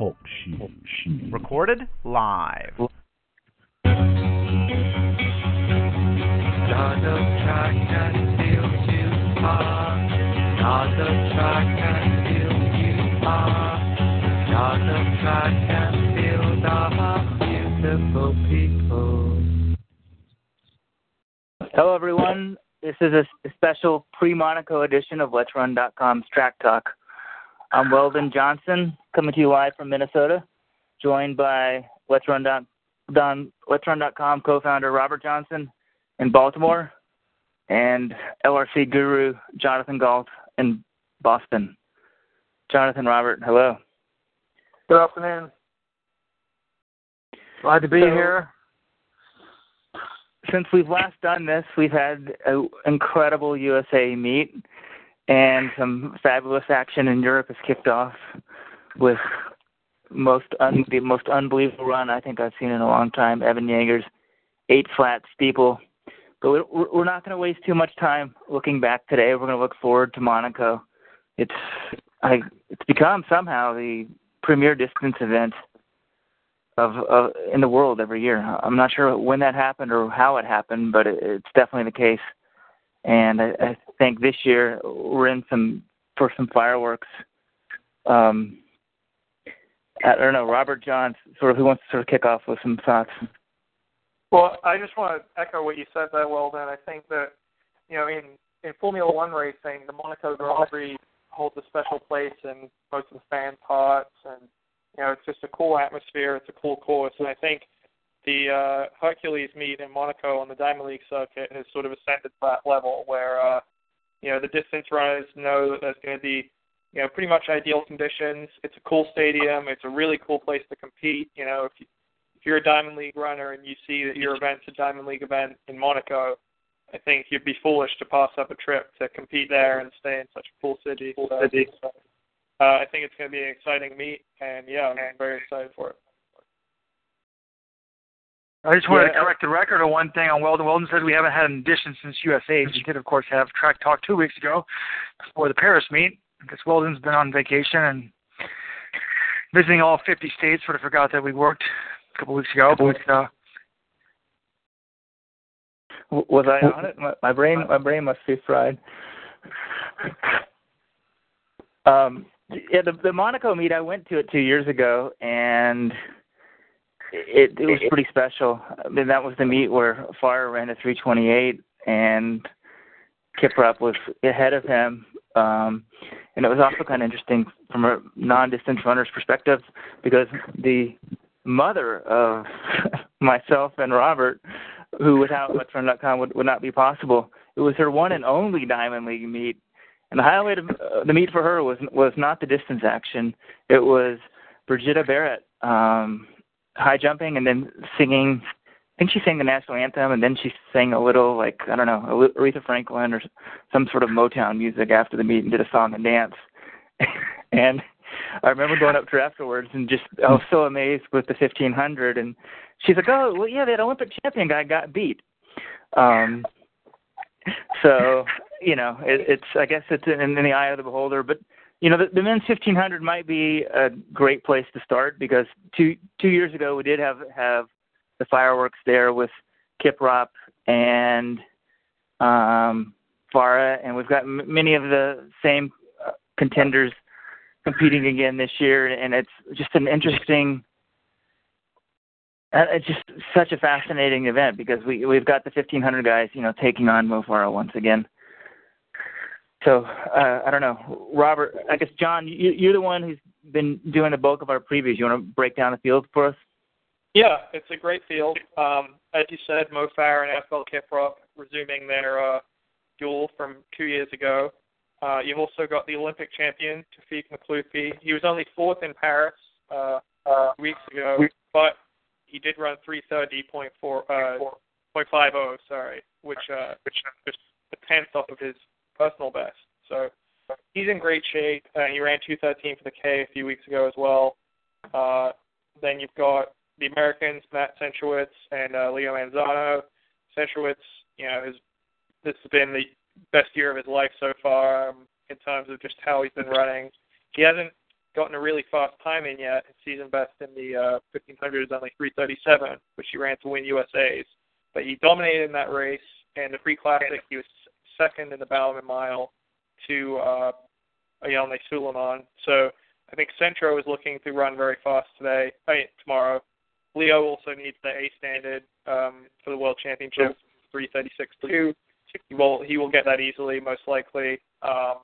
Talk shit. Recorded live. Feel feel you are. Feel the beautiful people. Hello, everyone. This is a special pre-Monaco edition of Let's Run.com's Track Talk. I'm Weldon Johnson, coming to you live from Minnesota, joined by Let's Run. Dot, Don, Let's Run.com co-founder Robert Johnson in Baltimore, and LRC guru Jonathan Gault in Boston. Jonathan, Robert, hello. Good afternoon. Glad to be So- here. since we've last done this, we've had an incredible USA meet, and some fabulous action in Europe has kicked off with most un- the most unbelievable run I think I've seen in a long time. Evan Jager's eight flat steeple. But we're, we're not going to waste too much time looking back today. We're going to look forward to Monaco. It's I, it's become somehow the premier distance event of, of in the world every year. I'm not sure when that happened or how it happened, but it, it's definitely the case. And I, I think this year we're in some for some fireworks. Um, I don't know, Robert Johns, sort of who wants to sort of kick off with some thoughts. Well, I just want to echo what you said there, Weldon. I think that, you know, in, in Formula One racing, the Monaco Grand Prix holds a special place in most of the fans' hearts, and you know, it's just a cool atmosphere. It's a cool course, and I think the uh, Hercules meet in Monaco on the Diamond League circuit has sort of ascended to that level where, uh, you know, the distance runners know that there's going to be, you know, pretty much ideal conditions. It's a cool stadium. It's a really cool place to compete. You know, if you, if you're a Diamond League runner and you see that your event's a Diamond League event in Monaco, I think you'd be foolish to pass up a trip to compete there and stay in such a cool city. Cool city. So, uh, I think it's going to be an exciting meet, and yeah, I'm very excited for it. I just wanted Yeah. to correct the record on one thing on Weldon. Weldon said we haven't had an edition since USA. We did, of course, have Track Talk two weeks ago before the Paris meet. I guess Weldon's been on vacation and visiting all 50 states. Sort of forgot that we worked a couple weeks ago. But uh, Was I on it? My, my brain, my brain must be fried. Um, yeah, the the Monaco meet I went to it two years ago, and it it was pretty special. I mean, that was the meet where Farah ran a 328, and Kiprop was ahead of him. Um, and it was also kind of interesting from a non-distance runner's perspective because the mother of myself and Robert, who without Let'sRun.com would, would not be possible, it was her one and only Diamond League meet. And the highlight of uh, the meet for her was was not the distance action; it was Brigetta Barrett um, high jumping and then singing. I think she sang the national anthem, and then she sang a little like I don't know Aretha Franklin or some sort of Motown music after the meet and did a song and dance. and I remember going up to her afterwards and just I was so amazed with the 1500. And she's like, "Oh, well, yeah, that Olympic champion guy got beat." Um, so you know, it, it's I guess it's in, in the eye of the beholder. But you know, the, the men's 1500 might be a great place to start because two two years ago we did have have the fireworks there with Kiprop and um, Farah, and we've got m- many of the same uh, contenders competing again this year, and it's just an interesting. Uh, it's just such a fascinating event because we we've got the 1500 guys, you know, taking on Mo Farah once again. So uh, I don't know, Robert. I guess John, you, you're the one who's been doing the bulk of our previews. You want to break down the field for us? Yeah, it's a great field. Um, as you said, Mo Farah and Asbel Kiprop resuming their uh, duel from two years ago. Uh, you've also got the Olympic champion Taoufik Makhloufi. He was only fourth in Paris uh, uh, weeks ago, but he did run 330.4 uh, 0.50, sorry, which uh, which just a tenth off of his personal best. So he's in great shape. Uh, he ran 213 for the K a few weeks ago as well. Uh, then you've got the Americans, Matt Centrowitz and uh, Leo Manzano. Centrowitz, you know, has this has been the best year of his life so far um, in terms of just how he's been running. He hasn't gotten a really fast time in yet. His season best in the uh, 1500 is only 337, which he ran to win USA's. But he dominated in that race, and the Pre Classic, he was second in the Bowerman Mile to uh, Ayanleh Souleiman. So I think Centro is looking to run very fast today, I mean, tomorrow. Leo also needs the A standard um, for the World Championship, 336.2. He will he will get that easily, most likely. Um,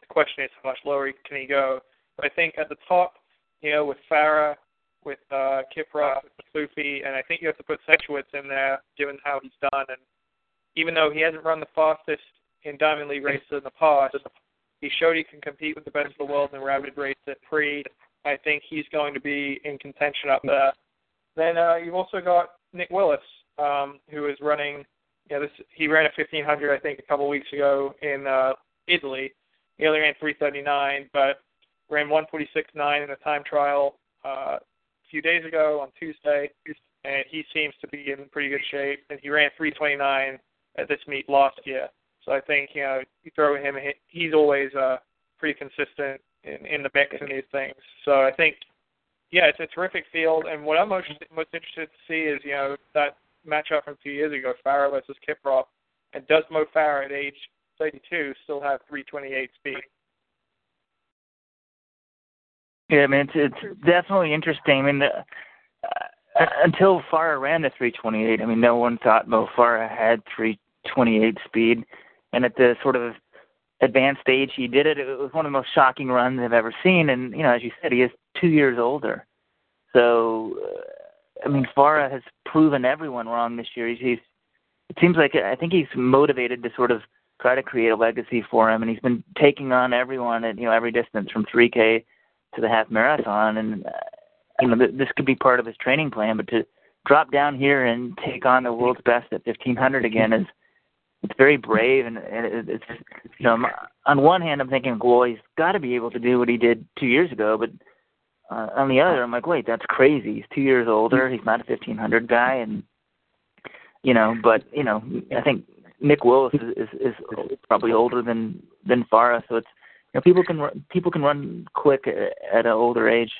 the question is how much lower can he go? But I think at the top, you know, with Farah, with uh, Kiprop, with Luffy, and I think you have to put Centrowitz in there, given how he's done. And even though he hasn't run the fastest in Diamond League races in the past, he showed he can compete with the best of the world in rapid race at pre. I think he's going to be in contention up there. Then uh, you've also got Nick Willis, um, who is running. Yeah, this he ran a 1500 I think a couple weeks ago in uh, Italy. He only ran 339, but ran 146.9 in a time trial uh, a few days ago on Tuesday, and he seems to be in pretty good shape. And he ran 329 at this meet last year. So I think you know you throw him, he's always uh, pretty consistent in, in the mix in these things. So I think yeah, it's a terrific field. And what I'm most most interested to see is you know that matchup from two years ago, Farah versus Kiprop, and does Mo Farah at age 32 still have 328 speed? Yeah, I mean it's it's definitely interesting. I mean, uh, until Farah ran the 328, I mean no one thought Mo Farah had 328 speed, and at the sort of advanced stage he did it. It was one of the most shocking runs I've ever seen. And you know, as you said, he is two years older. So, uh, I mean, Farah has proven everyone wrong this year. He's, he's it seems like I think he's motivated to sort of try to create a legacy for him, and he's been taking on everyone at you know every distance from 3K to the half marathon, and uh, you know th- this could be part of his training plan. But to drop down here and take on the world's best at 1500 again is it's very brave and, and it's you know on one hand I'm thinking well he's got to be able to do what he did two years ago but uh, on the other I'm like wait that's crazy. He's two years older. He's not a 1500 guy and you know but you know I think Nick Willis is is, is probably older than than Farah so it's you know people can people can run quick at, at an older age.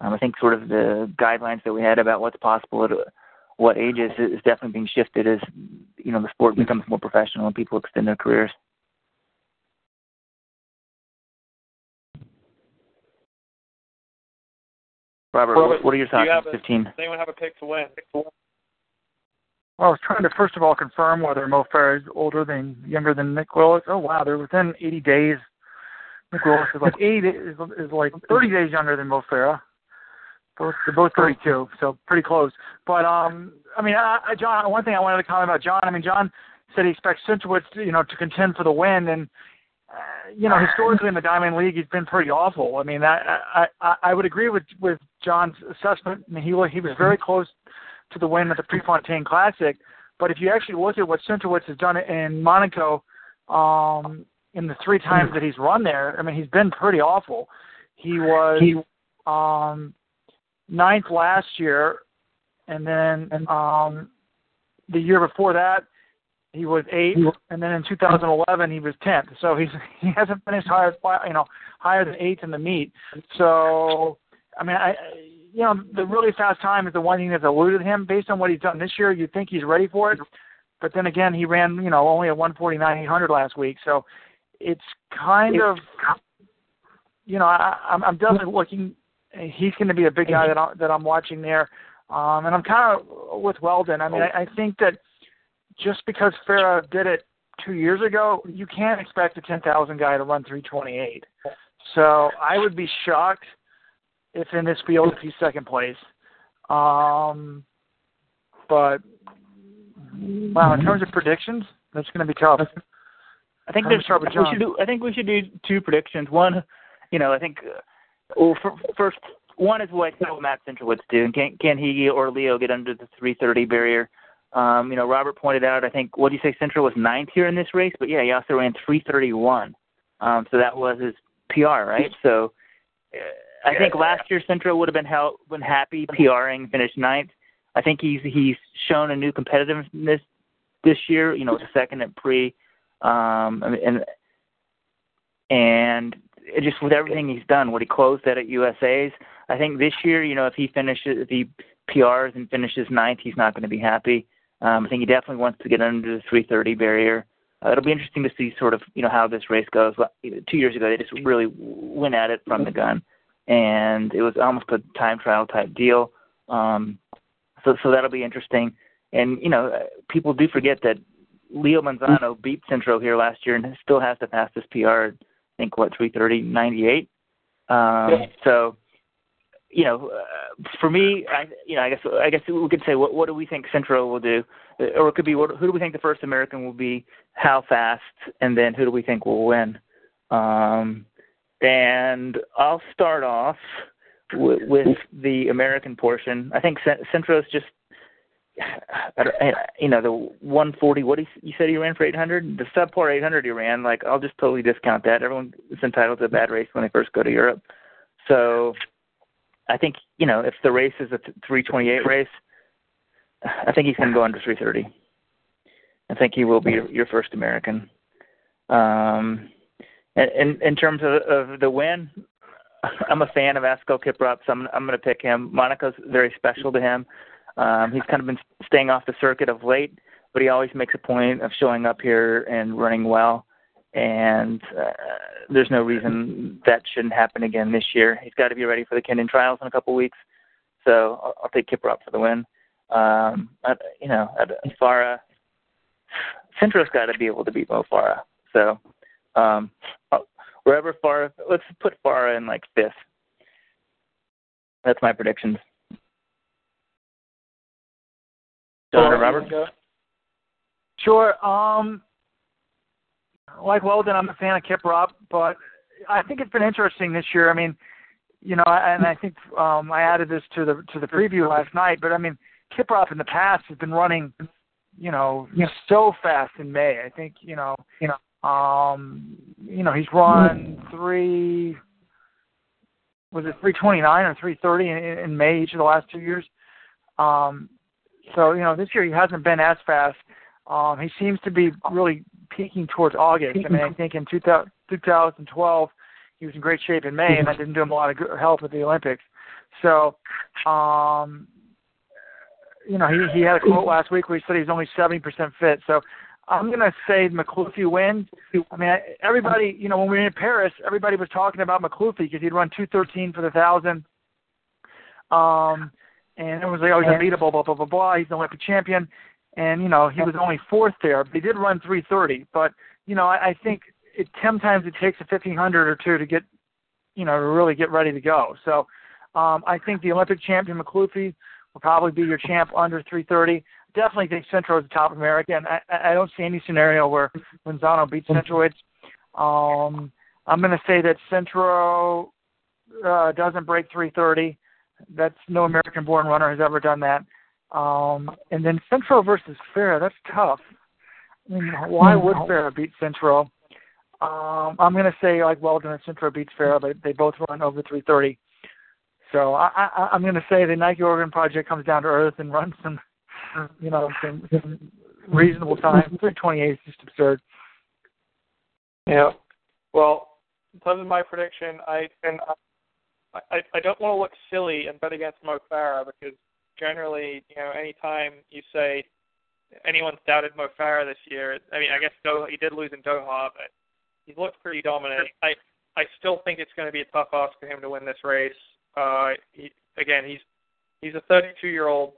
Um, I think sort of the guidelines that we had about what's possible at what ages is definitely being shifted as you know the sport becomes more professional and people extend their careers. Robert, Robert what are your thoughts you on 15? Does anyone have a pick to win? Well, I was trying to first of all confirm whether Mo Farah is older than younger than Nick Willis. Oh wow, they're within 80 days. Nick Willis is like 80 is, is like 30 days younger than Mo Farah. Both they're both 32, so pretty close. But um, I mean, I, I, John, one thing I wanted to comment about John. I mean, John said he expects Centrowitz, you know, to contend for the win, and uh, you know, historically in the Diamond League, he's been pretty awful. I mean, I I, I would agree with with John's assessment. I mean, he he was very close to the win at the Prefontaine Classic, but if you actually look at what Centrowitz has done in Monaco, um, in the three times that he's run there, I mean, he's been pretty awful. He was um ninth last year, and then um, the year before that he was eighth, and then in 2011 he was tenth. So he's he hasn't finished higher, you know, higher than eighth in the meet. So I mean, I you know the really fast time is the one thing that's eluded him. Based on what he's done this year, you'd think he's ready for it. But then again, he ran you know only a 149 800 last week, so it's kind of you know I, I'm I'm definitely looking he's going to be a big guy that, I, that I'm watching there. Um, and I'm kind of with Weldon. I mean, I, I think that just because Farah did it two years ago, you can't expect a 10,000 guy to run 328. So I would be shocked if in this field if he's second place. Um, but wow, in terms of predictions, that's going to be tough. I think there's gonna start with we should do. I think we should do two predictions. One, you know, I think. Uh, well, for, first, one is what what Matt Centrowitz do, and can can he or Leo get under the 330 barrier? Um, you know, Robert pointed out. I think what do you say? Centro was ninth here in this race, but yeah, he also ran 331. Um, so that was his PR, right? So uh, I think last year Centro would have been hel- been happy PRing, finished ninth. I think he's he's shown a new competitiveness this year. You know, second at pre, um, and and it just with everything he's done, what he closed at at USA's. I think this year, you know, if he finishes, if he PRs and finishes ninth, he's not going to be happy. Um, I think he definitely wants to get under the 330 barrier. Uh, it'll be interesting to see sort of you know how this race goes. Two years ago, they just really went at it from the gun, and it was almost a time trial type deal. Um, so so that'll be interesting. And you know, people do forget that Leo Manzano beat Centro here last year and still has the fastest PR. I think what 330.98. Um, So you know, uh, for me, I you know, I guess I guess we could say what what do we think Centro will do, Uh, or it could be what, who do we think the first American will be, how fast, and then who do we think will win. Um, and I'll start off with, with the American portion. I think Cent- Centro's just. You know the 140. What he, you said he ran for 800. The subpar 800 he ran. Like I'll just totally discount that. Everyone is entitled to a bad race when they first go to Europe. So I think you know if the race is a 328 race, I think he's going to go under 330. I think he will be your, first American. Um, and in, in terms of, of the win, I'm a fan of Asbel Kiprop, so I'm, I'm going to pick him. Monaco's very special to him. Um, he's kind of been staying off the circuit of late, but he always makes a point of showing up here and running well. And uh, there's no reason that shouldn't happen again this year. He's got to be ready for the Kenyan trials in a couple weeks. So I'll, I'll take Kiprop for the win. Um, I, you know, Farah, Centro's got to be able to beat Mo Farah. So um, wherever Farah, let's put Farah in like fifth. That's my predictions. John or Robert? Sure. Um, like Weldon, I'm a fan of Kiprop, but I think it's been interesting this year. I mean, you know, and I think um, I added this to the to the preview last night. But I mean, Kiprop in the past has been running, you know, so fast in May. I think you know, you know, um, you know, he's run three. Was it 329 or 330 in, in May each of the last two years? Um, so you know, this year he hasn't been as fast. Um, he seems to be really peaking towards August. I mean, I think in 2000, 2012 he was in great shape in May, and that didn't do him a lot of good help at the Olympics. So, um, you know, he he had a quote last week where he said he's only 70% fit. So, I'm going to say Makhloufi wins. I mean, everybody, you know, when we were in Paris, everybody was talking about Makhloufi because he'd run 213 for the thousand. Um, and everyone's like, oh, he's unbeatable, blah blah blah blah. He's an Olympic champion, and you know, he was only fourth there, he did run 330. But you know, I, I think it sometimes it takes a 1500 or two to get, you know, to really get ready to go. So, um, I think the Olympic champion Makhloufi will probably be your champ under 330. Definitely think Centro is the top American. I, I don't see any scenario where Manzano beats Centrowitz. Um, I'm going to say that Centro uh, doesn't break 330. That's no American-born runner has ever done that. Um, and then Centro versus Farah, that's tough. I mean, why would Farah beat Centro? Um, I'm going to say like Weldon and Centro beats Farah, but they both run over 330. So I, I, I'm going to say the Nike Oregon Project comes down to earth and runs some, you know, some, some reasonable time. 328 is just absurd. Yeah. Well, terms of my prediction, I and I I don't want to look silly and bet against Mo Farah because generally, you know, anytime you say anyone's doubted Mo Farah this year, I mean, I guess Doha, he did lose in Doha, but he looked pretty dominant. I I still think it's going to be a tough ask for him to win this race. Uh, he, again, he's he's a 32 year old,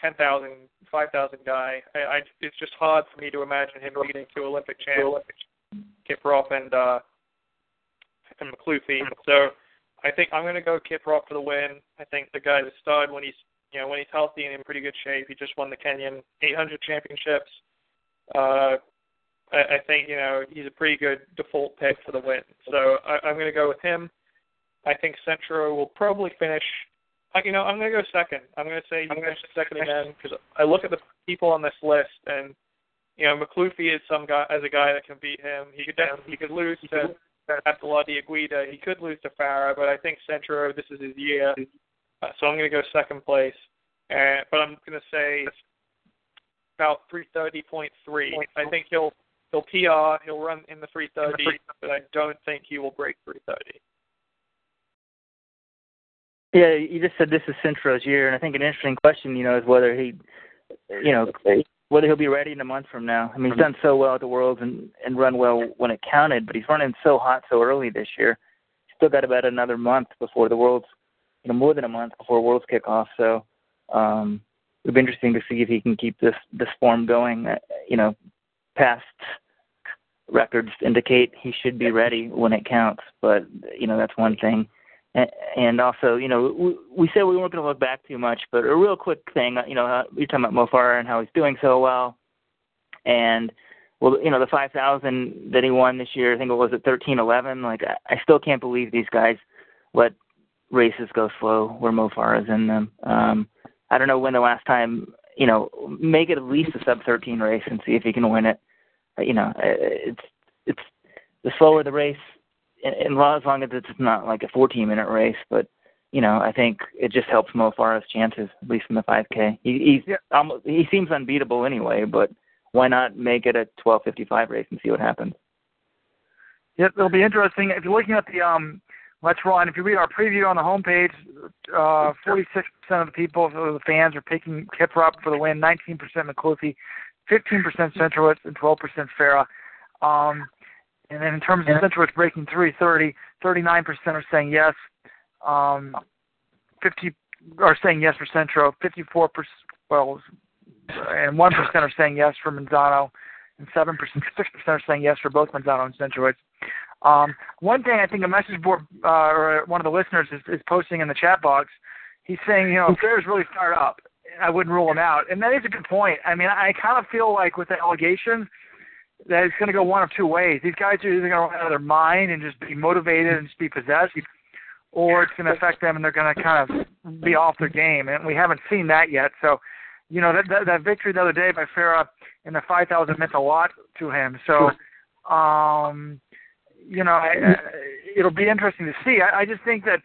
10,000, 5,000 guy. I, I it's just hard for me to imagine him leading to Olympic champ, Kiprop and uh, and Makhloufi. So I think I'm going to go Kiprop for the win. I think the guy's a stud when he's you know when he's healthy and in pretty good shape. He just won the Kenyan 800 championships. Uh, I, I think you know he's a pretty good default pick for the win. So I, I'm going to go with him. I think Centro will probably finish. You know, I'm going to go second. I'm going to say he finishes second again because I look at the people on this list, and you know, Makhloufi is some guy as a guy that can beat him. He could definitely he could lose to Abdelaati Iguider. He could lose to Farah, but I think Centro, this is his year. Uh, so I'm going to go second place. Uh, but I'm going to say about 330.3. I think he'll he'll PR, he'll run in the 330, but I don't think he will break 330. Yeah, you just said this is Centro's year, and I think an interesting question, you know, is whether he, you know, whether he'll be ready in a month from now. I mean, he's done so well at the Worlds and and run well when it counted, but he's running so hot so early this year. Still got about another month before the Worlds, you know, more than a month before Worlds kick off. So um, it'll be interesting to see if he can keep this this form going. Uh, you know, past records indicate he should be ready when it counts, but you know that's one thing and also, you know, we, said we weren't going to look back too much, but a real quick thing, you know, you're talking about Mo and how he's doing so well, and well, you know, the 5,000 that he won this year, I think it was at 13:11. Like, I, still can't believe these guys let races go slow where Mo Farah's in them. Um, I don't know when the last time, you know, make it at least a sub 13 race and see if he can win it. You know, it's it's the slower the race, and as long as it's not like a 14 minute race, but you know, I think it just helps Mo Farah's chances, at least in the 5K. He he's, yeah. um, he seems unbeatable anyway, but why not make it a 12:55 race and see what happens? Yep, it'll be interesting. If you're looking at the um, Let's Run, if you read our preview on the homepage, uh, 46% of the people, of the fans, are picking Kiprop for the win. 19% Makhloufi, 15% Centrowitz, and 12% Farah. Um, and then in terms of Centrowitz breaking 330, 39% are saying yes. Um, 50 are saying yes for Centro. 54 percent, well, and 1% are saying yes for Manzano, and 7%, 6% are saying yes for both Manzano and Centrowitz. Um, one thing I think a message board uh, or one of the listeners is, is posting in the chat box, he's saying, you know, if really fired up, I wouldn't rule him out. And that is a good point. I mean, I kind of feel like with the allegations – that it's going to go one of two ways. These guys are either going to run out of their mind and just be motivated and just be possessed, or it's going to affect them and they're going to kind of be off their game. And we haven't seen that yet. So, you know, that that, that victory the other day by Farah in the 5,000 meant a lot to him. So, um, you know, I, I, it'll be interesting to see. I, I just think that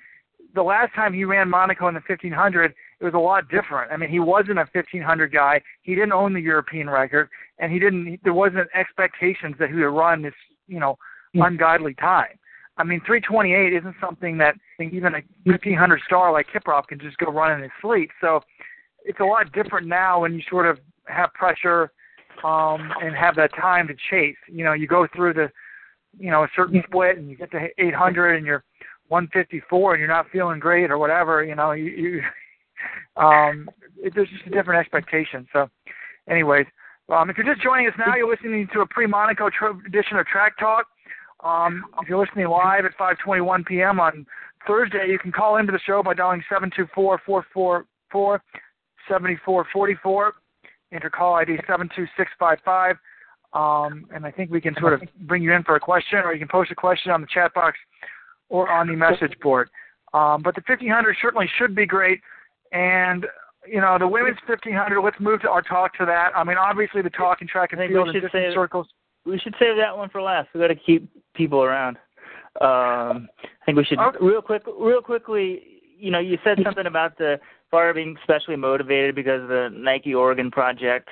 the last time he ran Monaco in the 1500, it was a lot different. I mean, he wasn't a 1500 guy. He didn't own the European record, and he didn't. There wasn't expectations that he would run this, you know, mm-hmm. ungodly time. I mean, 328 isn't something that even a 1500 star like Kiprop can just go run in his sleep. So it's a lot different now when you sort of have pressure um, and have that time to chase. You know, you go through the, you know, a certain split and you get to 800 and you're 154 and you're not feeling great or whatever. You know, you, you um, it, there's just a different expectation. So, anyways, um, if you're just joining us now, you're listening to a pre-Monaco tr- edition of Track Talk. Um, if you're listening live at 5:21 p.m. on Thursday, you can call into the show by dialing 724-444-7444. Enter call ID 72655. Um, and I think we can sort of bring you in for a question, or you can post a question on the chat box or on the message board. Um, but the 1500 certainly should be great. And you know, the women's 1500. Let's move to our talk to that. I mean, obviously the talk and track and field in different save, circles. We should save that one for last. We got to keep people around. Um, I think we should okay. real quick, real quickly. You know, you said something about the Farah being especially motivated because of the Nike Oregon project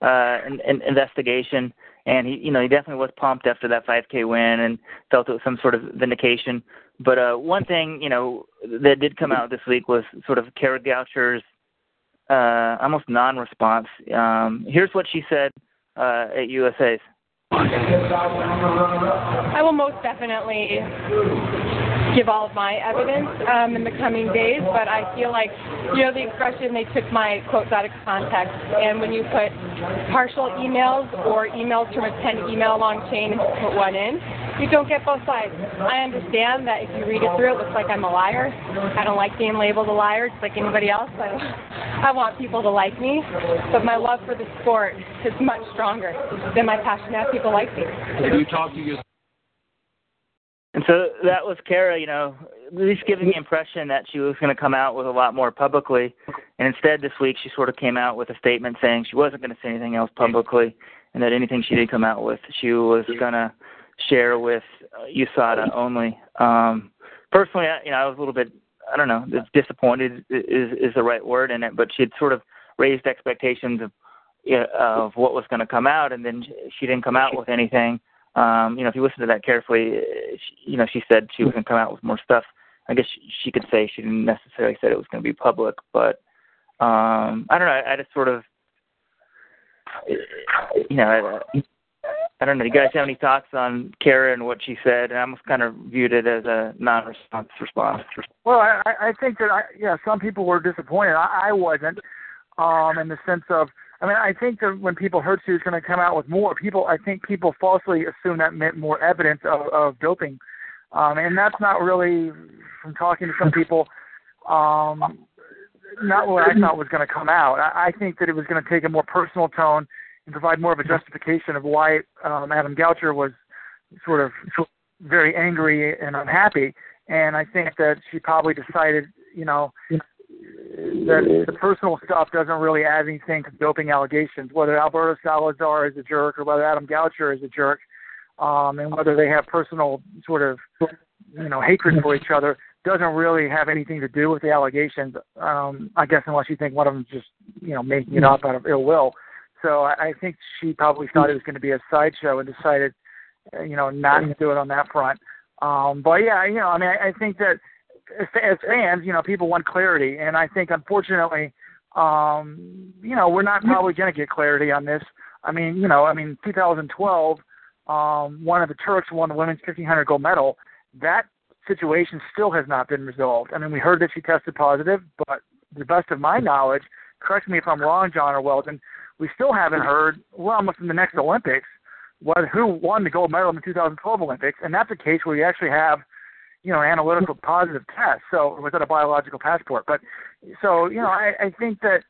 uh, and, and investigation, and he, you know, he definitely was pumped after that 5K win and felt it was some sort of vindication. But uh, one thing, you know, that did come out this week was sort of Kara Goucher's uh, almost non-response. Um, here's what she said uh, at USA's. I will most definitely give all of my evidence um, in the coming days, but I feel like, you know, the expression they took my quotes out of context, and when you put partial emails or emails from a 10 email long chain and put one in, you don't get both sides. I understand that if you read it through, it looks like I'm a liar. I don't like being labeled a liar, just like anybody else. I, I want people to like me, but my love for the sport is much stronger than my passion to have people like me. Have you talked to your And so that was Kara, you know, at least giving the impression that she was going to come out with a lot more publicly. And instead, this week, she sort of came out with a statement saying she wasn't going to say anything else publicly, and that anything she did come out with, she was going to share with uh, USADA only. Um, personally, I, you know, I was a little bit, I don't know, disappointed is is the right word in it, but she had sort of raised expectations of of what was going to come out, and then she didn't come out with anything. Um, you know, if you listen to that carefully, she, you know, she said she was going to come out with more stuff. I guess she, she could say she didn't necessarily said it was going to be public, but um, I don't know. I, I just sort of, you know, I, I don't know. Do you guys have any thoughts on Kara and what she said? And I almost kind of viewed it as a non-response response. Well, I, I think that I, yeah, some people were disappointed. I, I wasn't, um, in the sense of, I mean, I think that when people heard she was going to come out with more, people, I think people falsely assumed that meant more evidence of, of doping, um, and that's not really, from talking to some people, um, not what I thought was going to come out. I, I think that it was going to take a more personal tone and provide more of a justification of why um, Adam Goucher was sort of very angry and unhappy. And I think that she probably decided, you know, that the personal stuff doesn't really add anything to doping allegations. Whether Alberto Salazar is a jerk or whether Adam Goucher is a jerk, um, and whether they have personal sort of, you know, hatred for each other doesn't really have anything to do with the allegations. Um, I guess unless you think one of them's just, you know, making it up out of ill will. So I, I think she probably thought it was going to be a sideshow and decided, you know, not to do it on that front. Um, but yeah, you know, I mean, I, I think that as, fans, you know, people want clarity, and I think unfortunately, um, you know, we're not probably going to get clarity on this. I mean, you know, I mean, 2012, um, one of the Turks won the women's 1500 gold medal. That situation still has not been resolved. I mean, we heard that she tested positive, but to the best of my knowledge, correct me if I'm wrong, John or Weldon, we still haven't heard, well, almost in the next Olympics, what, who won the gold medal in the 2012 Olympics, and that's a case where you actually have, you know, analytical positive test. So was it a biological passport? But so you know, I, I think that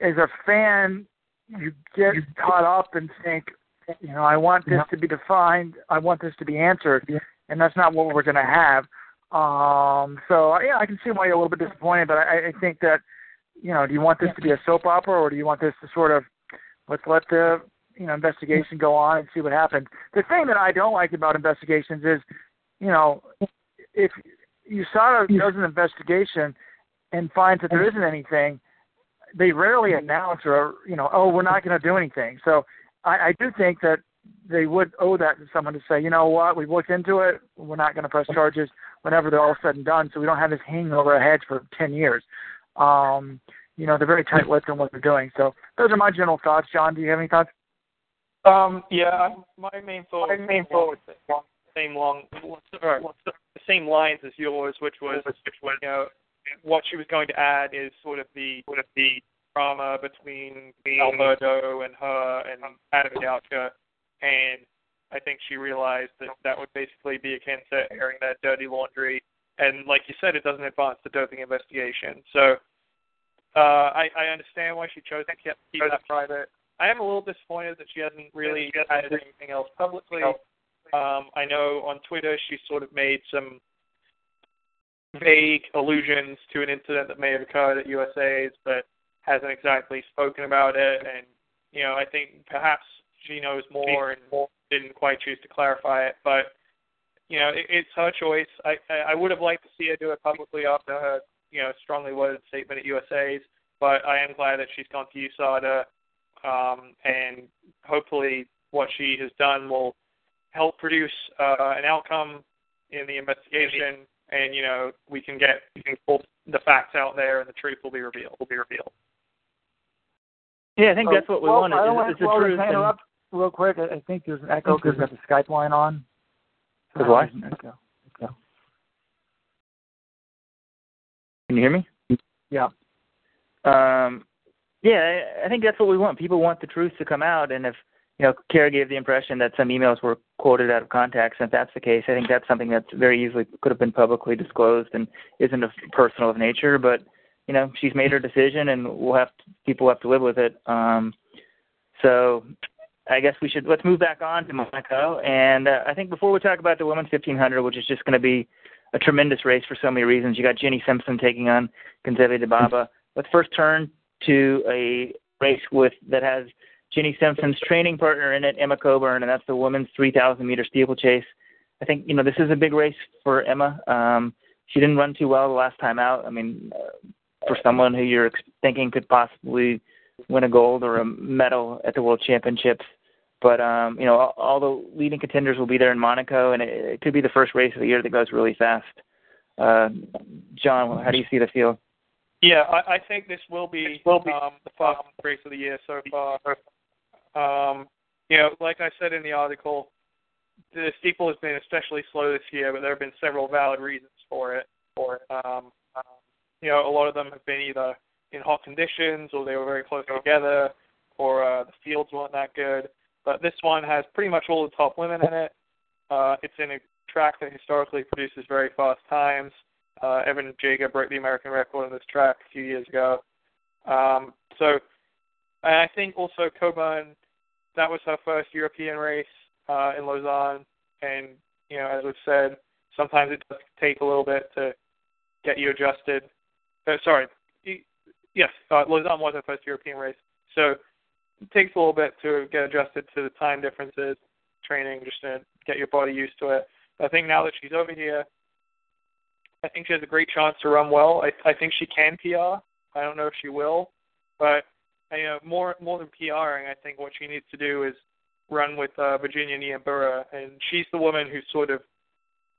as a fan, you get caught up and think, you know, I want this to be defined, I want this to be answered, and that's not what we're going to have. Um, so yeah, I can see why you're a little bit disappointed, but I, I think that, you know, do you want this to be a soap opera, or do you want this to sort of let's let the you know investigation go on and see what happens. The thing that I don't like about investigations is, you know, if USADA does an investigation and finds that there isn't anything, they rarely announce or you know, oh, we're not going to do anything. So I, I do think that they would owe that to someone to say, you know what, we've looked into it, we're not going to press charges whenever they're all said and done, so we don't have this hanging over our heads for ten years. Um, you know, they're very tight-lipped on what they're doing. So those are my general thoughts. John, do you have any thoughts? Um, yeah, my main thought, my main thought was the same long, the same lines as yours, which was, which was, you know, what she was going to add is sort of the sort of the drama between Alberto and her and Adam Goucher, and I think she realized that that would basically be akin to airing that dirty laundry. And like you said, it doesn't advance the doping investigation. So uh, I, I understand why she chose to keep, keep that private. I am a little disappointed that she hasn't really added anything else publicly. Um, I know on Twitter she sort of made some vague allusions to an incident that may have occurred at USA's, but hasn't exactly spoken about it. And you know, I think perhaps she knows more and didn't quite choose to clarify it. But you know, it, it's her choice. I I would have liked to see her do it publicly after her you know strongly worded statement at USA's, but I am glad that she's gone to USADA, um, and hopefully what she has done will help produce uh, an outcome in the investigation, and you know we can get we can pull the facts out there, and the truth will be revealed. Will be revealed. Yeah, I think that's what we well, wanted. I don't It's, want the well, truth. can I and- interrupt real quick. I I think there's an echo because we've got the Skype line on. There's what? There's an echo. Echo. Can you hear me? Yeah. Um, yeah, I I think that's what we want. People want the truth to come out, and if you know, Kara gave the impression that some emails were quoted out of context. And if that's the case, I think that's something that's very easily could have been publicly disclosed and isn't of personal of nature. But you know, she's made her decision, and we'll have to, people have to live with it. Um, so I guess we should let's move back on to Monaco. And uh, I think before we talk about the women's 1500, which is just going to be a tremendous race for so many reasons, you got Jenny Simpson taking on Genzebe Dibaba. Let's first turn to a race with that has Jenny Simpson's training partner in it, Emma Coburn, and that's the women's 3,000 meter steeplechase. I think you know this is a big race for Emma. Um, she didn't run too well the last time out. I mean, uh, for someone who you're thinking could possibly win a gold or a medal at the World Championships. But um, you know, all, all the leading contenders will be there in Monaco, and it, it could be the first race of the year that goes really fast. Uh, John, how do you see the field? Yeah, I, I think this will be, will be um, the fastest race of the year so far. Um, you know, like I said in the article, the steeple has been especially slow this year, but there have been several valid reasons for it. For it. Um, um, you know, a lot of them have been either in hot conditions or they were very close together or uh, the fields weren't that good. But this one has pretty much all the top women in it. Uh, it's in a track that historically produces very fast times. Uh, Evan Jager broke the American record on this track a few years ago. Um, so, and I think also Coburn, that was her first European race uh, in Lausanne, and you know, as we've said, sometimes it does take a little bit to get you adjusted. Uh, sorry, yes, uh, Lausanne was her first European race, so it takes a little bit to get adjusted to the time differences, training, just to get your body used to it. I think now that she's over here, I think she has a great chance to run well. I, I think she can PR. I don't know if she will, but you know, more more than PRing, I think what she needs to do is run with uh, Virginia Nyambura, and she's the woman who's sort of,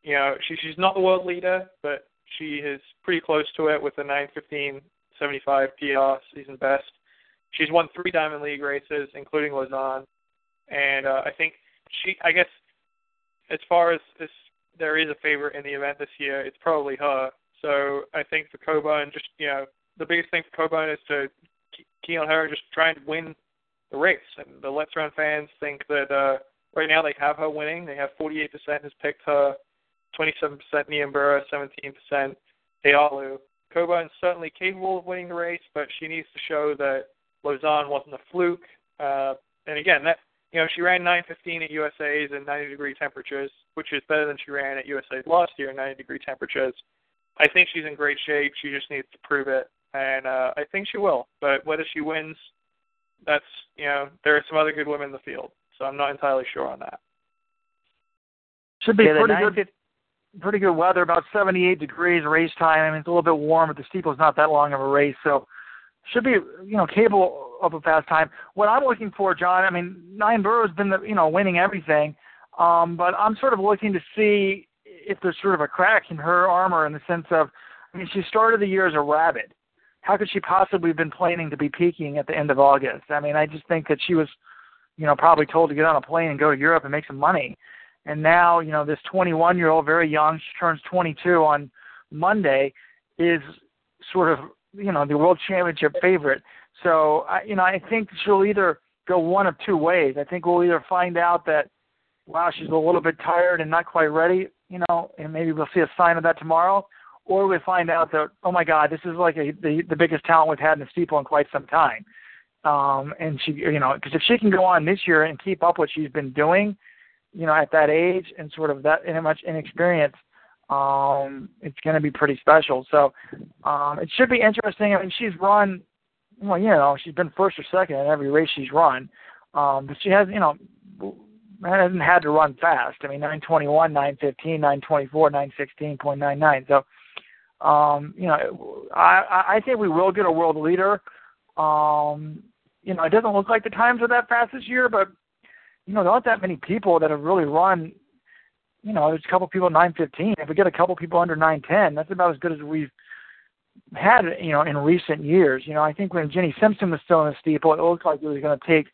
you know, she she's not the world leader, but she is pretty close to it with a 9:15.75 PR season best. She's won three Diamond League races, including Lausanne, and uh, I think she, I guess, as far as, as there is a favorite in the event this year, it's probably her. So I think for Coburn, just you know, the biggest thing for Coburn is to key on her just try and win the race. And the Let's Run fans think that uh, right now they have her winning. They have 48% has picked her, 27% Nyambura, 17% Ayalew. Coburn's certainly capable of winning the race, but she needs to show that Lausanne wasn't a fluke. Uh, and again, that you know, she ran 9:15 at USA's in 90 degree temperatures, which is better than she ran at USA's last year in 90 degree temperatures. I think she's in great shape. She just needs to prove it, and uh, I think she will. But whether she wins, that's you know, there are some other good women in the field, so I'm not entirely sure on that. Should be yeah, pretty good. Pretty good weather, about 78 degrees race time. I mean, it's a little bit warm, but the steeple's not that long of a race, so should be you know capable of a fast time. What I'm looking for, John, I mean, Nyambura's been the you know winning everything, um, but I'm sort of looking to see if there's sort of a crack in her armor in the sense of, I mean, she started the year as a rabbit. How could she possibly have been planning to be peaking at the end of August? I mean, I just think that she was, you know, probably told to get on a plane and go to Europe and make some money. And now, you know, this 21 year old, very young, she turns 22 on Monday, is sort of you know the world championship favorite. So I, you know I think she'll either go one of two ways. I think we'll either find out that wow she's a little bit tired and not quite ready, you know, and maybe we'll see a sign of that tomorrow, or we find out that oh my God this is like a, the the biggest talent we've had in the steeple in quite some time. Um, and she you know because if she can go on this year and keep up what she's been doing, you know at that age and sort of that in much inexperience um, it's going to be pretty special. So um, it should be interesting. I mean, she's run, well, you know, she's been first or second in every race she's run, um, but she has, you know, hasn't had to run fast. I mean, 921, 915, 924, 916.99. So, um, you know, I, I think we will get a world leader. Um, you know, it doesn't look like the times are that fast this year, but you know, there aren't that many people that have really run you know, there's a couple people nine fifteen. If we get a couple people under nine ten, that's about as good as we've had, you know, in recent years. You know, I think when Jenny Simpson was still in the steeple, it looked like it was going to take,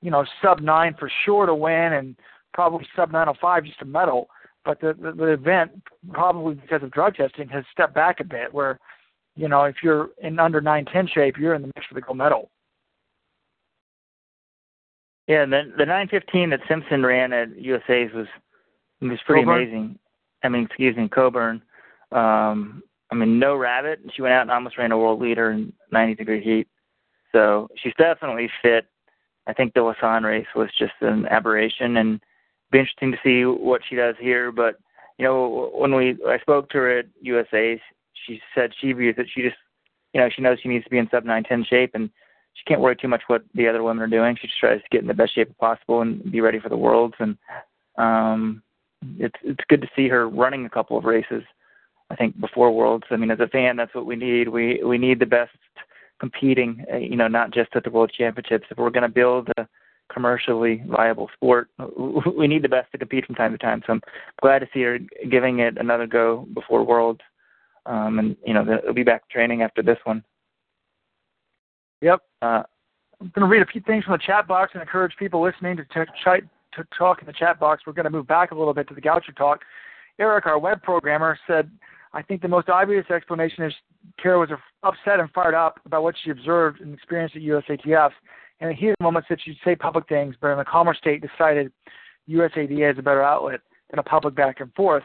you know, sub nine for sure to win, and probably sub nine oh five just to medal. But the, the the event, probably because of drug testing, has stepped back a bit. Where, you know, if you're in under nine ten shape, you're in the mix for the gold medal. Yeah, and the the 915 that Simpson ran at USA's was it was pretty Coburn? amazing. I mean, excuse me, Coburn. Um, I mean, no rabbit. She went out and almost ran a world leader in 90 degree heat. So she's definitely fit. I think the Lausanne race was just an aberration, and be interesting to see what she does here. But you know, when we I spoke to her at USA, she said she views it. She just, you know, she knows she needs to be in sub 910 shape, and she can't worry too much what the other women are doing. She just tries to get in the best shape possible and be ready for the worlds. And um, it's it's good to see her running a couple of races. I think before worlds. I mean, as a fan, that's what we need. We we need the best competing. You know, not just at the world championships. If we're going to build a commercially viable sport, we need the best to compete from time to time. So I'm glad to see her giving it another go before worlds. Um, and you know, they'll be back training after this one. Yep. Uh, I'm going to read a few things from the chat box and encourage people listening to, t- to talk in the chat box. We're going to move back a little bit to the Goucher talk. Eric, our web programmer, said, I think the most obvious explanation is Kara was upset and fired up about what she observed and experienced at USATF. And heated moments that she'd say public things, but in a calmer state decided USADA is a better outlet than a public back and forth.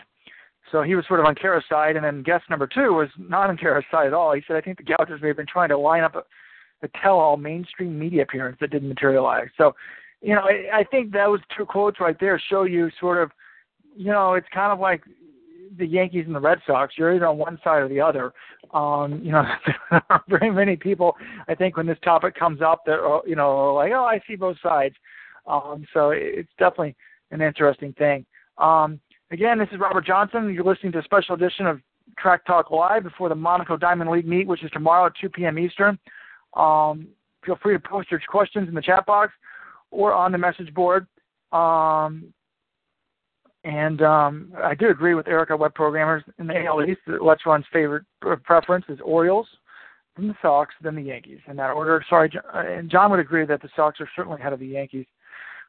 So he was sort of on Kara's side, and then guest number two was not on Kara's side at all. He said, I think the Gouchers may have been trying to line up a, a tell-all mainstream media appearance that didn't materialize. So, you know, I, I think those two quotes right there show you sort of, you know, it's kind of like the Yankees and the Red Sox. You're either on one side or the other. Um, you know, there are very many people. I think when this topic comes up, that you know, like, oh, I see both sides. Um, so it's definitely an interesting thing. Um, again, this is Robert Johnson. You're listening to a special edition of Track Talk Live before the Monaco Diamond League meet, which is tomorrow at 2 p.m. Eastern. Um, feel free to post your questions in the chat box or on the message board. Um, and um, I do agree with Erica, web programmers in the AL East. Run's favorite preference is Orioles, then the Sox, then the Yankees in that order. Sorry, John, and John would agree that the Sox are certainly ahead of the Yankees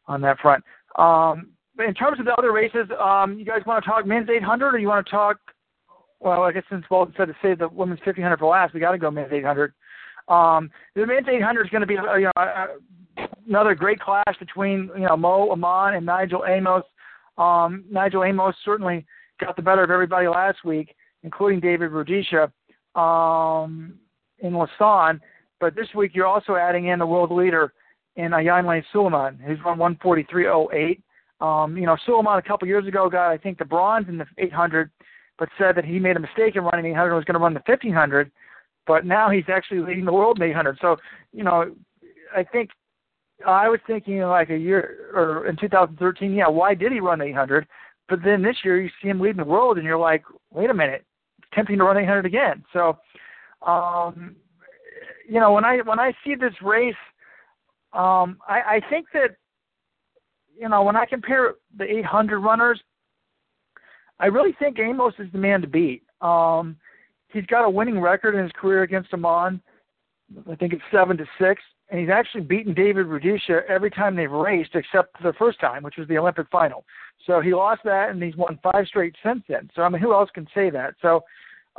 on that front. Um, in terms of the other races, um, you guys want to talk men's 800 or you want to talk? Well, I guess since Walton said to save the women's 1500 for last, we got to go men's 800. Um, the men's 800 is going to be uh, you know uh, another great clash between you know Mo Aman and Nigel Amos. Um, Nigel Amos certainly got the better of everybody last week, including David Rudisha um, in Lausanne. But this week you're also adding in the world leader in Ayanleh Souleiman, who's run 143.08. Um, you know, Souleiman a couple years ago got, I think, the bronze in the 800, but said that he made a mistake in running 800 and was going to run the 1500. But now he's actually leading the world in 800. So, you know, I think I was thinking like a year or in 2013, yeah, why did he run 800? But then this year you see him leading the world, and you're like, wait a minute, tempting to run 800 again. So, um, you know, when I when I see this race, um, I, I think that you know when I compare the 800 runners, I really think Amos is the man to beat. Um, he's got a winning record in his career against Aman. I think it's seven to six and he's actually beaten David Rudisha every time they've raced except the first time, which was the Olympic final. So he lost that, and he's won five straight since then. So I mean, who else can say that? So,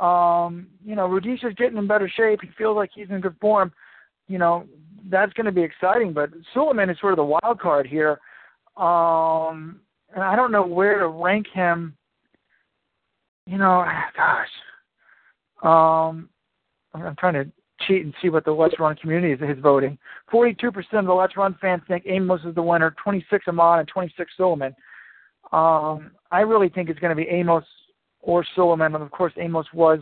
um, you know, Rudisha's getting in better shape. He feels like he's in good form. You know, that's going to be exciting. But Souleiman is sort of the wild card here, um, and I don't know where to rank him. You know, gosh, um, I'm trying to cheat and see what the Let's Run community is, is voting. 42% of the Let's Run fans think Amos is the winner, 26 Aman and 26 Souleiman. Um, I really think it's going to be Amos or Souleiman, and of course Amos was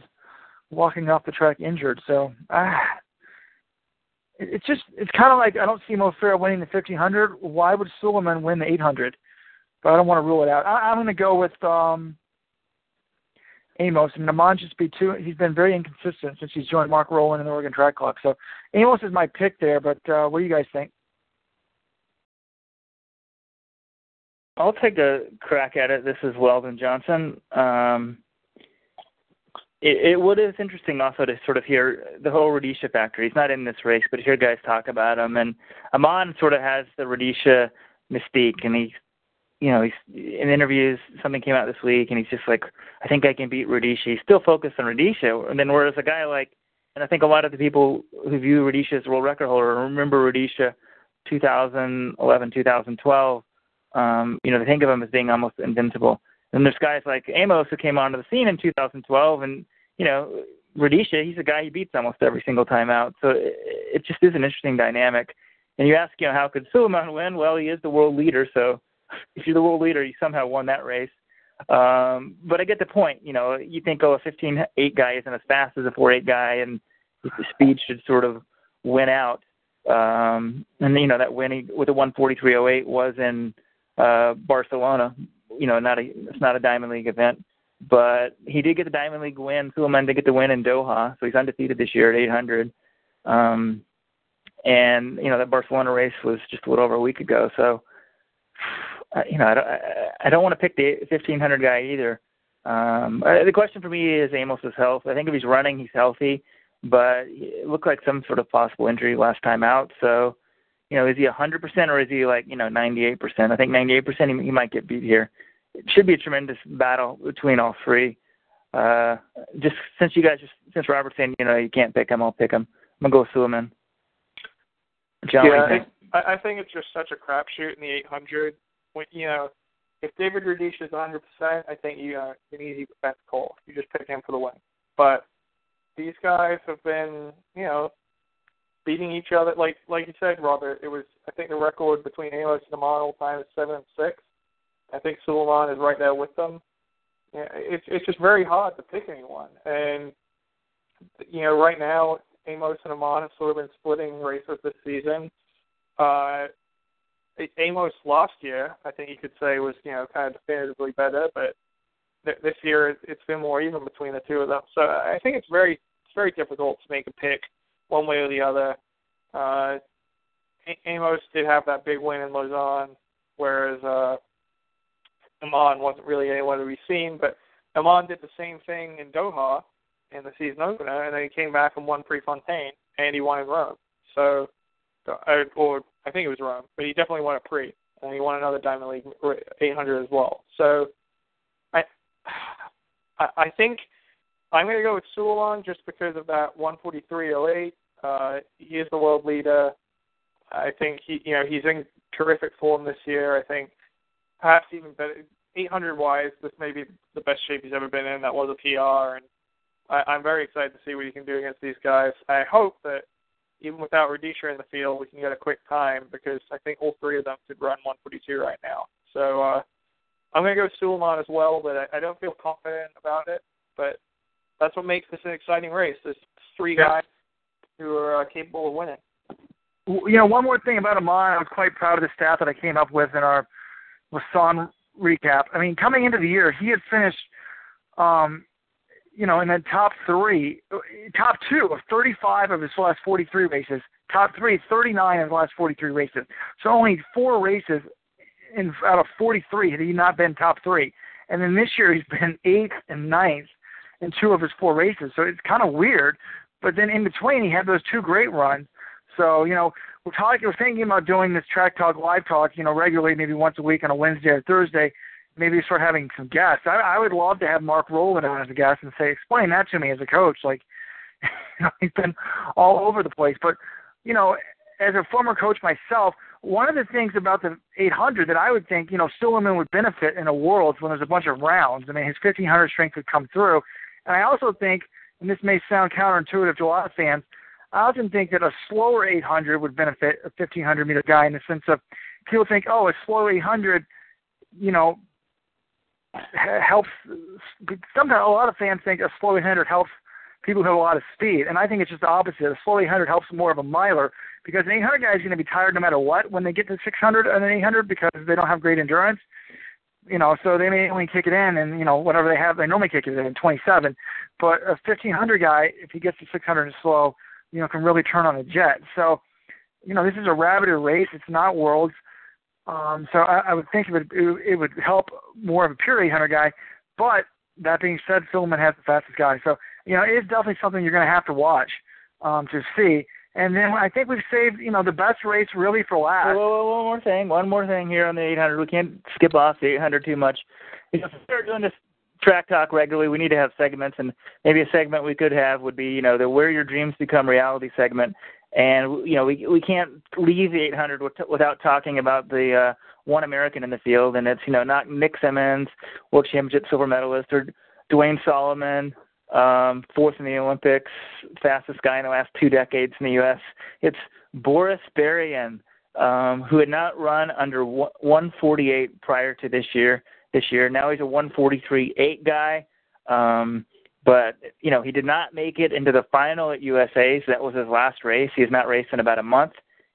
walking off the track injured. So ah, it, it's just it's kind of like I don't see Mo Farah winning the 1500. Why would Souleiman win the 800? But I don't want to rule it out. I, I'm going to go with um, Amos. And Aman just be too. He's been very inconsistent since he's joined Mark Rowland in the Oregon Track Club. So Amos is my pick there. But uh, what do you guys think? I'll take a crack at it. This is Weldon Johnson. Um, it, it what is interesting also to sort of hear the whole Rudisha factor. He's not in this race, but hear guys talk about him. And Aman sort of has the Rudisha mystique, and he's you know, he's in interviews. Something came out this week, and he's just like, I think I can beat Rudisha. He's still focused on Rudisha, and then whereas a guy like, and I think a lot of the people who view Rudisha as a world record holder remember Rudisha 2011, 2012, um, you know, they think of him as being almost invincible. And there's guys like Amos who came onto the scene in 2012, and you know, Rudisha, he's a guy he beats almost every single time out. So it, it just is an interesting dynamic. And you ask, you know, how could Souleiman win? Well, he is the world leader, so if you're the world leader, you somehow won that race. Um, but I get the point. You know, you think, oh, a 15-8 guy isn't as fast as a 4-8 guy, and the speed should sort of win out. Um, and you know that winning with a 143.08 was in uh, Barcelona. You know, not a it's not a Diamond League event, but he did get the Diamond League win. Souleiman did get the win in Doha, so he's undefeated this year at 800. Um, and you know that Barcelona race was just a little over a week ago. So uh, you know I don't I don't want to pick the 1500 guy either. Um, uh, the question for me is Amos's health. I think if he's running, he's healthy, but it looked like some sort of possible injury last time out. So you know, is he 100% or is he like you know 98%? I think 98% he, he might get beat here. It should be a tremendous battle between all three. Uh, just since you guys, just since Robert's saying you know you can't pick him, I'll pick him. I'm gonna go Souleiman. John, yeah, I think, I think it's just such a crapshoot in the 800. When you know, if David Rudisha is 100, percent I think you uh, an easy bet call. You just pick him for the win. But these guys have been, you know, beating each other. Like like you said, Robert, it was I think the record between Amos and Aman all time is seven and six. I think Souleiman is right there with them. Yeah, it's it's just very hard to pick anyone. And you know, right now Amos and Aman have sort of been splitting races this season. Uh, Amos last year, I think you could say, was you know kind of definitively better, but th- this year it's been more even between the two of them. So I think it's very it's very difficult to make a pick one way or the other. Uh, Amos did have that big win in Lausanne, whereas uh, Aman wasn't really anyone to be seen. But Aman did the same thing in Doha in the season opener, and then he came back and won Prefontaine, and he won in Rome. So, uh, or I think it was Rome, but he definitely won a Pre, and he won another Diamond League 800 as well. So, I, I think I'm going to go with Souleiman just because of that 143.08. Uh, he is the world leader. I think he, you know, he's in terrific form this year. I think perhaps even better, 800 wise, this may be the best shape he's ever been in. That was a PR, and I, I'm very excited to see what he can do against these guys. I hope that even without Rudisha in the field, we can get a quick time because I think all three of them could run 142 right now. So uh, I'm going to go Souleiman as well, but I, I don't feel confident about it. But that's what makes this an exciting race. There's three guys who are uh, capable of winning. You know, one more thing about Aman, I was quite proud of the stat that I came up with in our Lausanne recap. I mean, coming into the year, he had finished, um, you know, in the top three, top two of 35 of his last 43 races. Top three, 39 of his last 43 races. So only four races in, out of 43 had he not been top three. And then this year he's been eighth and ninth in two of his four races. So it's kind of weird. But then in between, he had those two great runs. So you know, we're talking, we're thinking about doing this track talk, live talk, you know, regularly, maybe once a week on a Wednesday or Thursday. Maybe start having some guests. I, I would love to have Mark Rowland on as a guest and say, explain that to me as a coach. Like, he's been all over the place. But you know, as a former coach myself, one of the things about the 800 that I would think, you know, Souleiman would benefit in a world when there's a bunch of rounds. I mean, his 1500 strength would come through. And I also think, and this may sound counterintuitive to a lot of fans, I often think that a slower 800 would benefit a 1500 meter guy in the sense of people think, oh, a slow 800, you know, helps. Sometimes a lot of fans think a slow 800 helps people who have a lot of speed, and I think it's just the opposite. A slow 800 helps more of a miler because an 800 guy is going to be tired no matter what when they get to 600 and an 800 because they don't have great endurance you know, so they may only kick it in and, you know, whatever they have, they normally kick it in 27. But a 1500 guy, if he gets to 600 and slow, you know, can really turn on a jet. So, you know, this is a rabbited race. It's not worlds. Um, so I, I would think it would, it would help more of a pure 800 guy. But that being said, Souleiman has the fastest guy. So, you know, it's definitely something you're going to have to watch um, to see. And then I think we've saved, you know, the best race really for last. Whoa, whoa, whoa, one more thing. One more thing here on the 800. We can't skip off the 800 too much. You know, if we're doing this track talk regularly, we need to have segments, and maybe a segment we could have would be, you know, the Where Your Dreams Become Reality segment. And you know, we we can't leave the 800 without talking about the uh, one American in the field, and it's you know not Nick Symmonds, World Championship silver medalist, or Duane Solomon, um, fourth in the Olympics, fastest guy in the last two decades in the U.S. It's Boris Berian, um, who had not run under 148 prior to this year. This year, now he's a 143.8 guy. Um, but you know he did not make it into the final at USA's. That was his last race. He has not raced in about a month,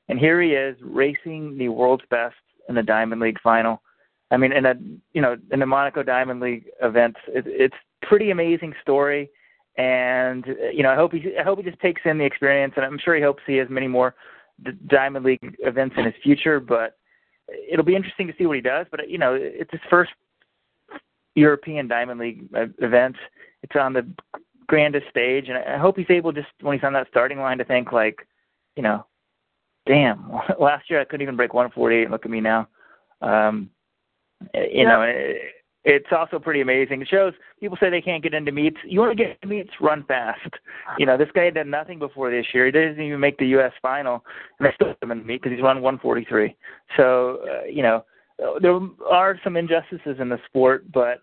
and here he is racing the world's best in the Diamond League final. I mean, in a you know in the Monaco Diamond League events, it, it's pretty amazing story. And you know, I hope he I hope he just takes in the experience, and I'm sure he hopes he has many more Diamond League events in his future. But it'll be interesting to see what he does. But you know, it's his first European Diamond League event. It's on the grandest stage, and I hope he's able just when he's on that starting line to think like, you know, damn, last year I couldn't even break 148. Look at me now. Um, you yeah. know, it, it's also pretty amazing. It shows people say they can't get into meets. You want to get into meets, run fast. You know, this guy had done nothing before this year. He didn't even make the U.S. final, and they still put him in the meet because he's run 143. So, uh, you know, there are some injustices in the sport, but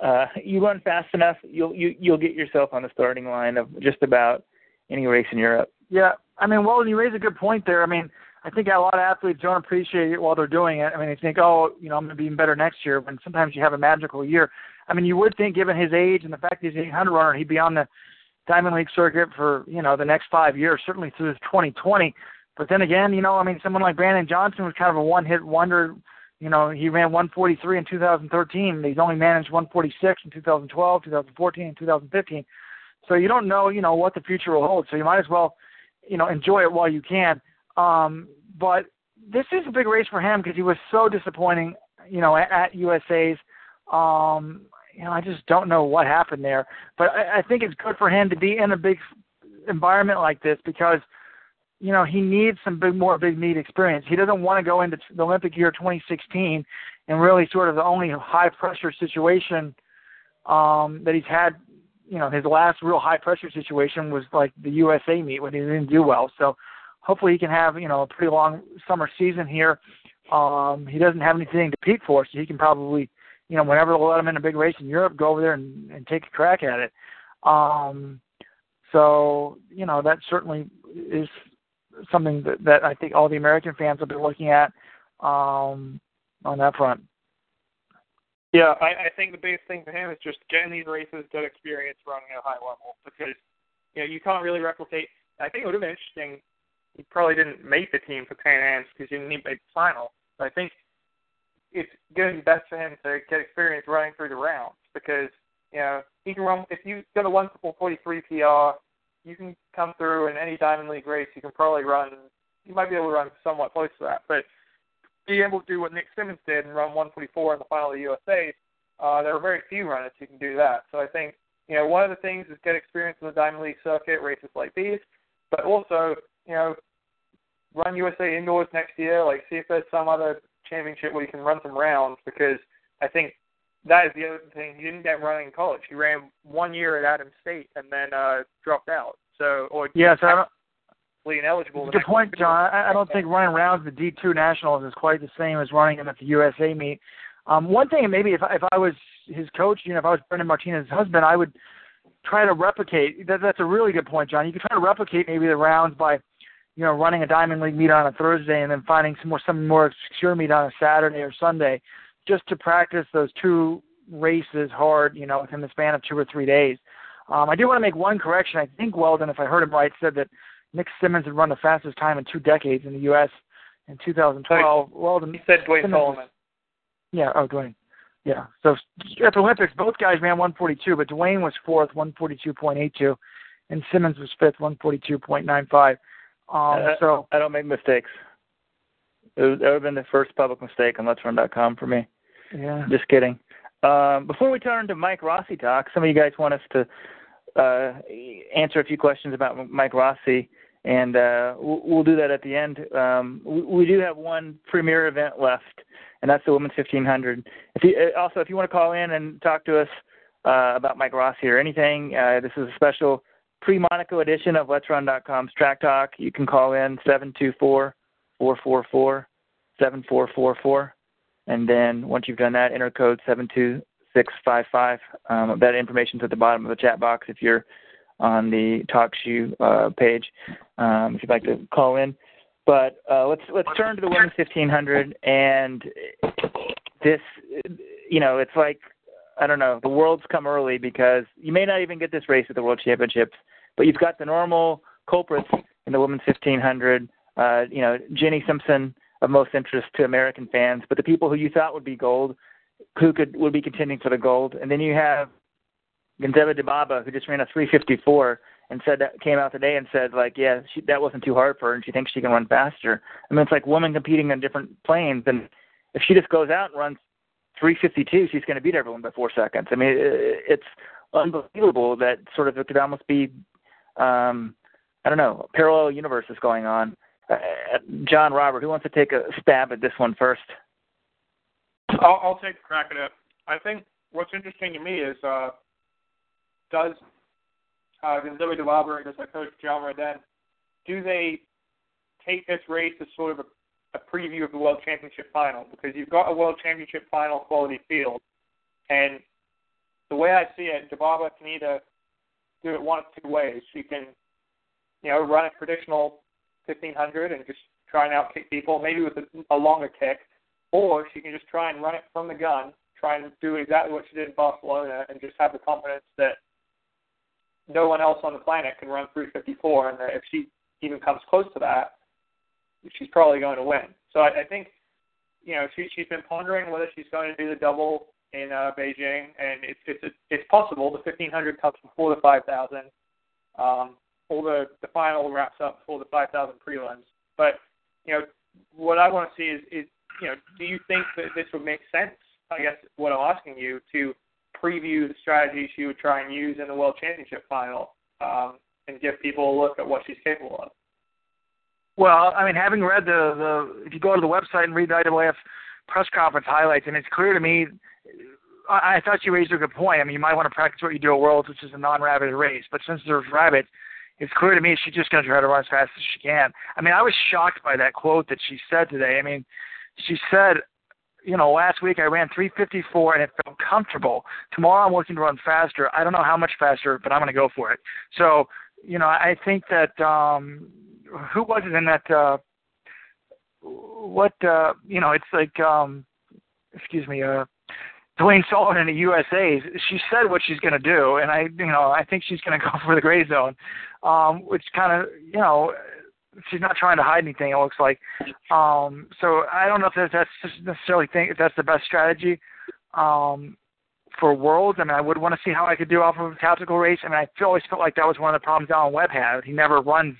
uh, you run fast enough, you'll you, you'll get yourself on the starting line of just about any race in Europe. Yeah, I mean, well, you raise a good point there. I mean, I think a lot of athletes don't appreciate it while they're doing it. I mean, they think, oh, you know, I'm going to be even better next year. When sometimes you have a magical year. I mean, you would think, given his age and the fact that he's an 800 runner, he'd be on the Diamond League circuit for you know the next five years, certainly through 2020. But then again, you know, I mean, someone like Brandon Johnson was kind of a one-hit wonder. You know, he ran 143 in 2013. He's only managed 146 in 2012, 2014, and 2015. So you don't know, you know, what the future will hold. So you might as well, you know, enjoy it while you can. Um, but this is a big race for him because he was so disappointing, you know, at, at USA's. Um, you know, I just don't know what happened there. But I, I think it's good for him to be in a big environment like this because, you know, he needs some big more big meet experience. He doesn't want to go into the Olympic year 2016 and really sort of the only high pressure situation um, that he's had. You know, his last real high pressure situation was like the USA meet when he didn't do well. So hopefully he can have you know a pretty long summer season here. Um, he doesn't have anything to compete for, so he can probably you know whenever they'll let him in a big race in Europe, go over there and, and take a crack at it. Um, so you know that certainly is something that, that I think all the American fans will be looking at um, on that front. Yeah, I, I think the biggest thing for him is just getting these races, get experience running at a high level because you know you can't really replicate. I think it would have been interesting he probably didn't make the team for Pan Am's because he didn't make the final. But I think it's going to be best for him to get experience running through the rounds because you know he can run. If you got a 143 PR, you can come through in any Diamond League race. You can probably run. You might be able to run somewhat close to that, but being able to do what Nick Symmonds did and run 144 in the final of the USA, uh, there are very few runners who can do that. So I think you know one of the things is get experience in the Diamond League circuit, races like these, but also you know run USA indoors next year. Like, see if there's some other championship where you can run some rounds because I think that is the other thing. He didn't get running in college. He ran one year at Adams State and then uh dropped out. So, or yes, I don't. Ineligible. Good point, John. I, I don't think running rounds at the D2 Nationals is quite the same as running them at the USA meet. Um, one thing, maybe if if I was his coach, you know, if I was Brenda Martinez's husband, I would try to replicate. That, that's a really good point, John. You could try to replicate maybe the rounds by you know, running a Diamond League meet on a Thursday and then finding some more some more secure meet on a Saturday or Sunday, just to practice those two races hard, you know, within the span of two or three days. Um, I do want to make one correction. I think Weldon, if I heard him right, said that Nick Symmonds had run the fastest time in two decades in the U.S. in 2012. Weldon he said Duane Solomon. Yeah. Oh, Duane. Yeah. So at the Olympics, both guys ran 142, but Duane was fourth, 142.82, and Symmonds was fifth, 142.95. Um, so I don't make mistakes. It would, have been the first public mistake on Let'sRun.com for me. Yeah. Just kidding. Um, before we turn to Mike Rossi talk, some of you guys want us to uh, answer a few questions about Mike Rossi, and uh, we'll, do that at the end. Um, we, do have one premier event left, and that's the Women's 1500. If you, uh, also, if you want to call in and talk to us uh, about Mike Rossi or anything, uh, this is a special pre-Monaco edition of Let'sRun.com's Track Talk. You can call in seven two four four four four seven four four four, and then once you've done that, enter code seven two six five five. Um, that information's at the bottom of the chat box if you're on the TalkShoe uh, page. Um, if you'd like to call in, but uh, let's let's turn to the women's 1500 and this. You know, it's like I don't know. The world's come early because you may not even get this race at the World Championships, but you've got the normal culprits in the women's 1500. Uh, you know, Jenny Simpson of most interest to American fans, but the people who you thought would be gold, who could would be contending for the gold, and then you have Genzebe Dibaba who just ran a 354 and said that came out today and said like, yeah, she, that wasn't too hard for her, and she thinks she can run faster. I mean, it's like women competing on different planes, and if she just goes out and runs 352, she's going to beat everyone by four seconds. I mean, it's unbelievable that sort of it could almost be, um, I don't know, parallel universes going on. Uh, John Robert, who wants to take a stab at this one first? I'll, I'll take crack at it. I think what's interesting to me is uh, does uh, Dibaba and does their coach Jama Aden, do they take this race as sort of a a preview of the World Championship final because you've got a World Championship final quality field, and the way I see it, Dibaba can either do it one of two ways. She can, you know, run a traditional 1500 and just try and outkick people, maybe with a, a longer kick, or she can just try and run it from the gun, try and do exactly what she did in Barcelona, and just have the confidence that no one else on the planet can run 354, and that if she even comes close to that, she's probably going to win. So I, I think, you know, she she's been pondering whether she's going to do the double in uh, Beijing, and it's it's it's possible. The 1500 comes before the 5000, um, or the the final wraps up for the 5000 prelims. But you know, what I want to see is is you know, do you think that this would make sense? I guess what I'm asking you to preview the strategies she would try and use in the World Championship final, um, and give people a look at what she's capable of. Well, I mean, having read the the if you go to the website and read the IAAF press conference highlights, and it's clear to me. I, I thought you raised a good point. I mean, you might want to practice what you do at Worlds, which is a non-rabbit race. But since there's rabbits, it's clear to me she's just going to try to run as fast as she can. I mean, I was shocked by that quote that she said today. I mean, she said, you know, last week I ran 354 and it felt comfortable. Tomorrow I'm looking to run faster. I don't know how much faster, but I'm going to go for it. So, you know, I think that um, who was it in that uh what uh you know it's like um excuse me uh Duane Solomon in the USA she said what she's going to do and I you know I think she's going to go for the gray zone um which kind of you know she's not trying to hide anything it looks like um so I don't know if that's, that's necessarily think if that's the best strategy um for worlds I mean I would want to see how I could do off of a tactical race I mean I always felt like that was one of the problems Alan Webb had he never runs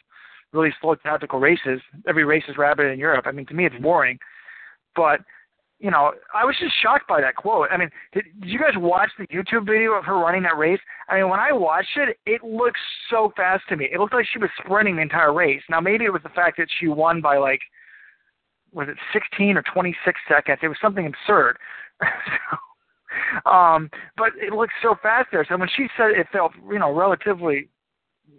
really slow tactical races. Every race is rabid in Europe. I mean, to me, it's boring. But you know, I was just shocked by that quote. I mean, did, did you guys watch the YouTube video of her running that race? I mean, when I watched it, it looked so fast to me. It looked like she was sprinting the entire race. Now, maybe it was the fact that she won by like, was it 16 or 26 seconds? It was something absurd. so, um, but it looked so fast there. So when she said it felt, you know, relatively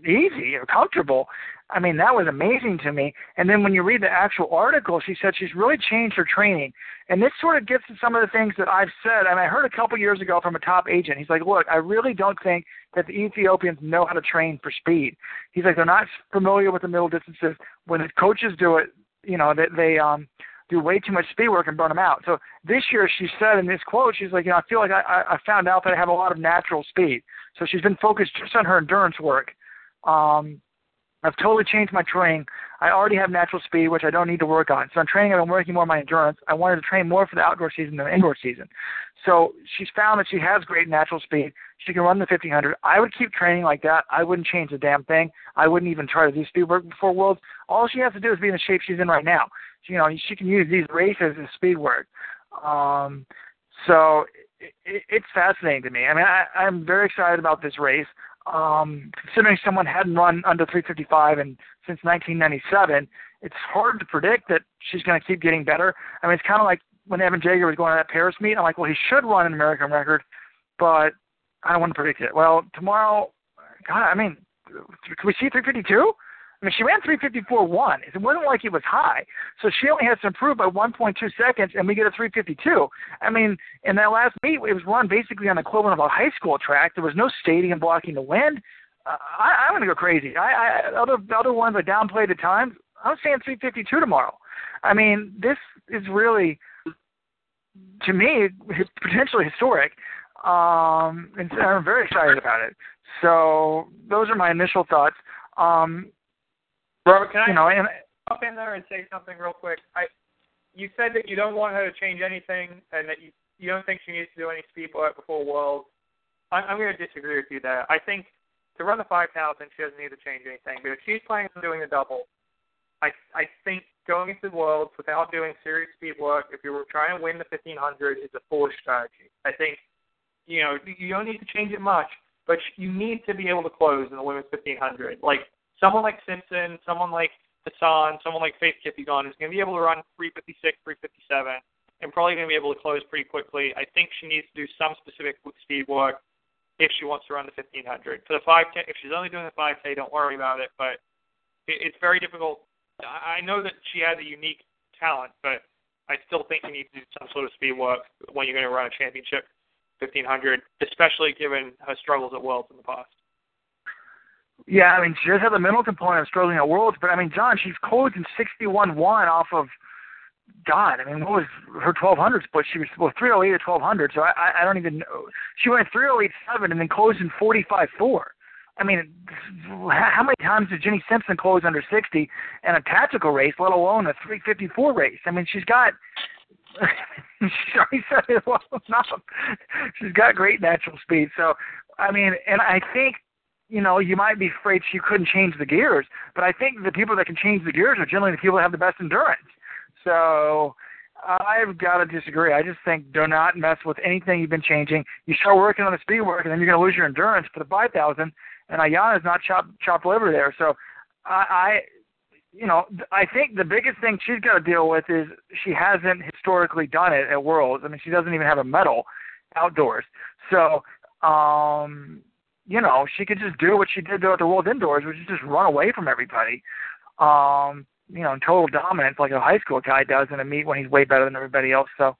easy or comfortable, I mean, that was amazing to me. And then when you read the actual article, she said she's really changed her training. And this sort of gets to some of the things that I've said. I mean, I heard a couple years ago from a top agent. He's like, look, I really don't think that the Ethiopians know how to train for speed. He's like, they're not familiar with the middle distances. When the coaches do it, you know, they, they um, do way too much speed work and burn them out. So this year, she said in this quote, she's like, you know, I feel like I, I found out that I have a lot of natural speed. So she's been focused just on her endurance work. Um, I've totally changed my training. I already have natural speed, which I don't need to work on. So I'm training, been working more on my endurance. I wanted to train more for the outdoor season than the indoor season. So she's found that she has great natural speed. She can run the 1500. I would keep training like that. I wouldn't change a damn thing. I wouldn't even try to do speed work before Worlds. All she has to do is be in the shape she's in right now. You know, she can use these races as speed work. Um, so it, it, it's fascinating to me. I mean, I, I'm very excited about this race um, considering someone hadn't run under 355 and since 1997, it's hard to predict that she's going to keep getting better. I mean, it's kind of like when Evan Jager was going to that Paris meet. I'm like, well, he should run an American record, but I don't want to predict it. Well, tomorrow, God, I mean, Can we see 352? I mean, she ran 354.1. It wasn't like it was high. So she only has to improve by 1.2 seconds, and we get a 352. I mean, in that last meet, it was run basically on the equivalent of a high school track. There was no stadium blocking the wind. Uh, I, I'm going to go crazy. I, I other other ones I downplayed at times. I'm saying 352 tomorrow. I mean, this is really, to me, potentially historic. Um, and I'm very excited about it. So those are my initial thoughts. Um, Robert, can I you know, and jump in there and say something real quick? I, you said that you don't want her to change anything, and that you you don't think she needs to do any speed work before Worlds. I'm, I'm going to disagree with you there. I think to run the 5,000, she doesn't need to change anything. But if she's planning on doing the double, I I think going into Worlds without doing serious speed work, if you were trying to win the 1500, is a foolish strategy. I think you know you don't need to change it much, but you need to be able to close in the women's 1500. Like someone like Simpson, someone like Hassan, someone like Faith Kipyegon is going to be able to run 356, 357, and probably going to be able to close pretty quickly. I think she needs to do some specific speed work if she wants to run the 1500. For the 5K, if she's only doing the 5K, don't worry about it. But it, it's very difficult. I know that she has a unique talent, but I still think you need to do some sort of speed work when you're going to run a championship 1500, especially given her struggles at Worlds in the past. Yeah, I mean, she does have the mental component of struggling at Worlds, but I mean, John, she's closing 61-1 off of God. I mean, what was her 1200 split? She was well 308 to 1200, so I, I don't even know. She went 308.7 and then closed in forty five four. I mean, how many times did Jenny Simpson close under 60 in a tactical race, let alone a 354 race? I mean, she's got. she said well. She's got great natural speed. So, I mean, and I think you know, you might be afraid she couldn't change the gears, but I think the people that can change the gears are generally the people that have the best endurance. So I've got to disagree. I just think do not mess with anything you've been changing. You start working on the speed work, and then you're going to lose your endurance for the 5,000. And Ayana's not chopped chopped liver there. So I, I, you know, I think the biggest thing she's got to deal with is she hasn't historically done it at Worlds. I mean, she doesn't even have a medal outdoors. So um you know, she could just do what she did at the World Indoors, which is just run away from everybody. Um, you know, in total dominance like a high school guy does in a meet when he's way better than everybody else. So,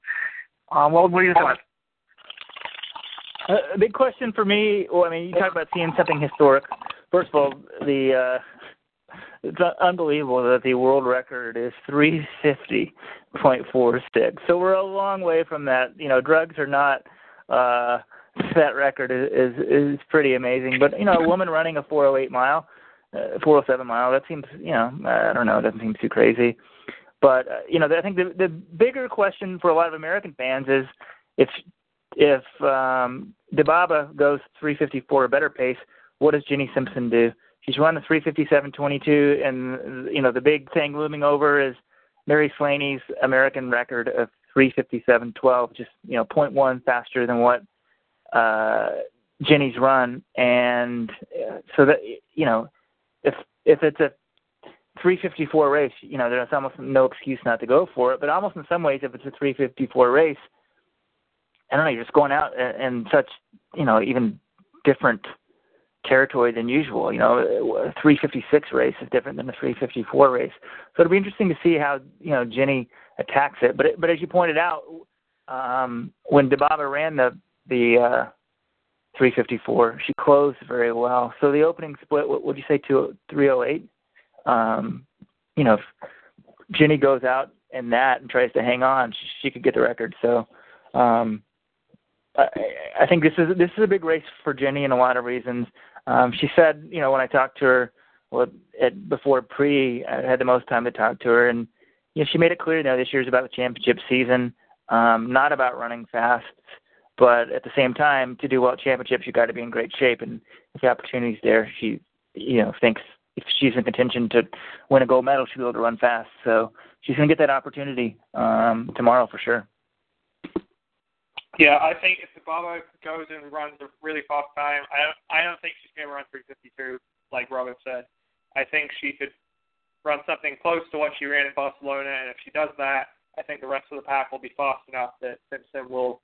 um, well, what do you think? Uh, a big question for me. Well, I mean, you talk about seeing something historic. First of all, the uh, it's unbelievable that the world record is 350.46. So we're a long way from that. You know, drugs are not. uh that record is, is pretty amazing. But you know, a woman running a 408 mile, uh, 407 mile, that seems you know I don't know, it doesn't seem too crazy. But uh, you know, I think the the bigger question for a lot of American fans is if if um, Dibaba goes 354 a better pace, what does Jenny Simpson do? She's run the 357.22, and you know the big thing looming over is Mary Slaney's American record of 357.12, just you know 0.1 faster than what uh, Jenny's run, and uh, so that you know, if if it's a 354 race, you know, there's almost no excuse not to go for it. But almost in some ways, if it's a 354 race, I don't know, you're just going out in such, you know, even different territory than usual. You know, a 356 race is different than a 354 race. So it'll be interesting to see how you know Jenny attacks it. But it, but as you pointed out, um, when Dibaba ran the the uh, 354. She closed very well. So the opening split, what would you say, to 308? Um, you know, if Jenny goes out in that and tries to hang on, she, she could get the record. So um, I, I think this is this is a big race for Jenny in a lot of reasons. Um, she said, you know, when I talked to her, well, at, before pre, I had the most time to talk to her, and you know, she made it clear, you know, this year's about the championship season, um, not about running fast. But at the same time, to do well at championships, you've got to be in great shape. And if the opportunity's there, she, you know, thinks if she's in contention to win a gold medal, she'll be able to run fast. So she's going to get that opportunity um, tomorrow for sure. Yeah, I think if the Dibaba goes and runs a really fast time, I don't, I don't think she's going to run 352 like Robert said. I think she could run something close to what she ran in Barcelona, and if she does that, I think the rest of the pack will be fast enough that Simpson will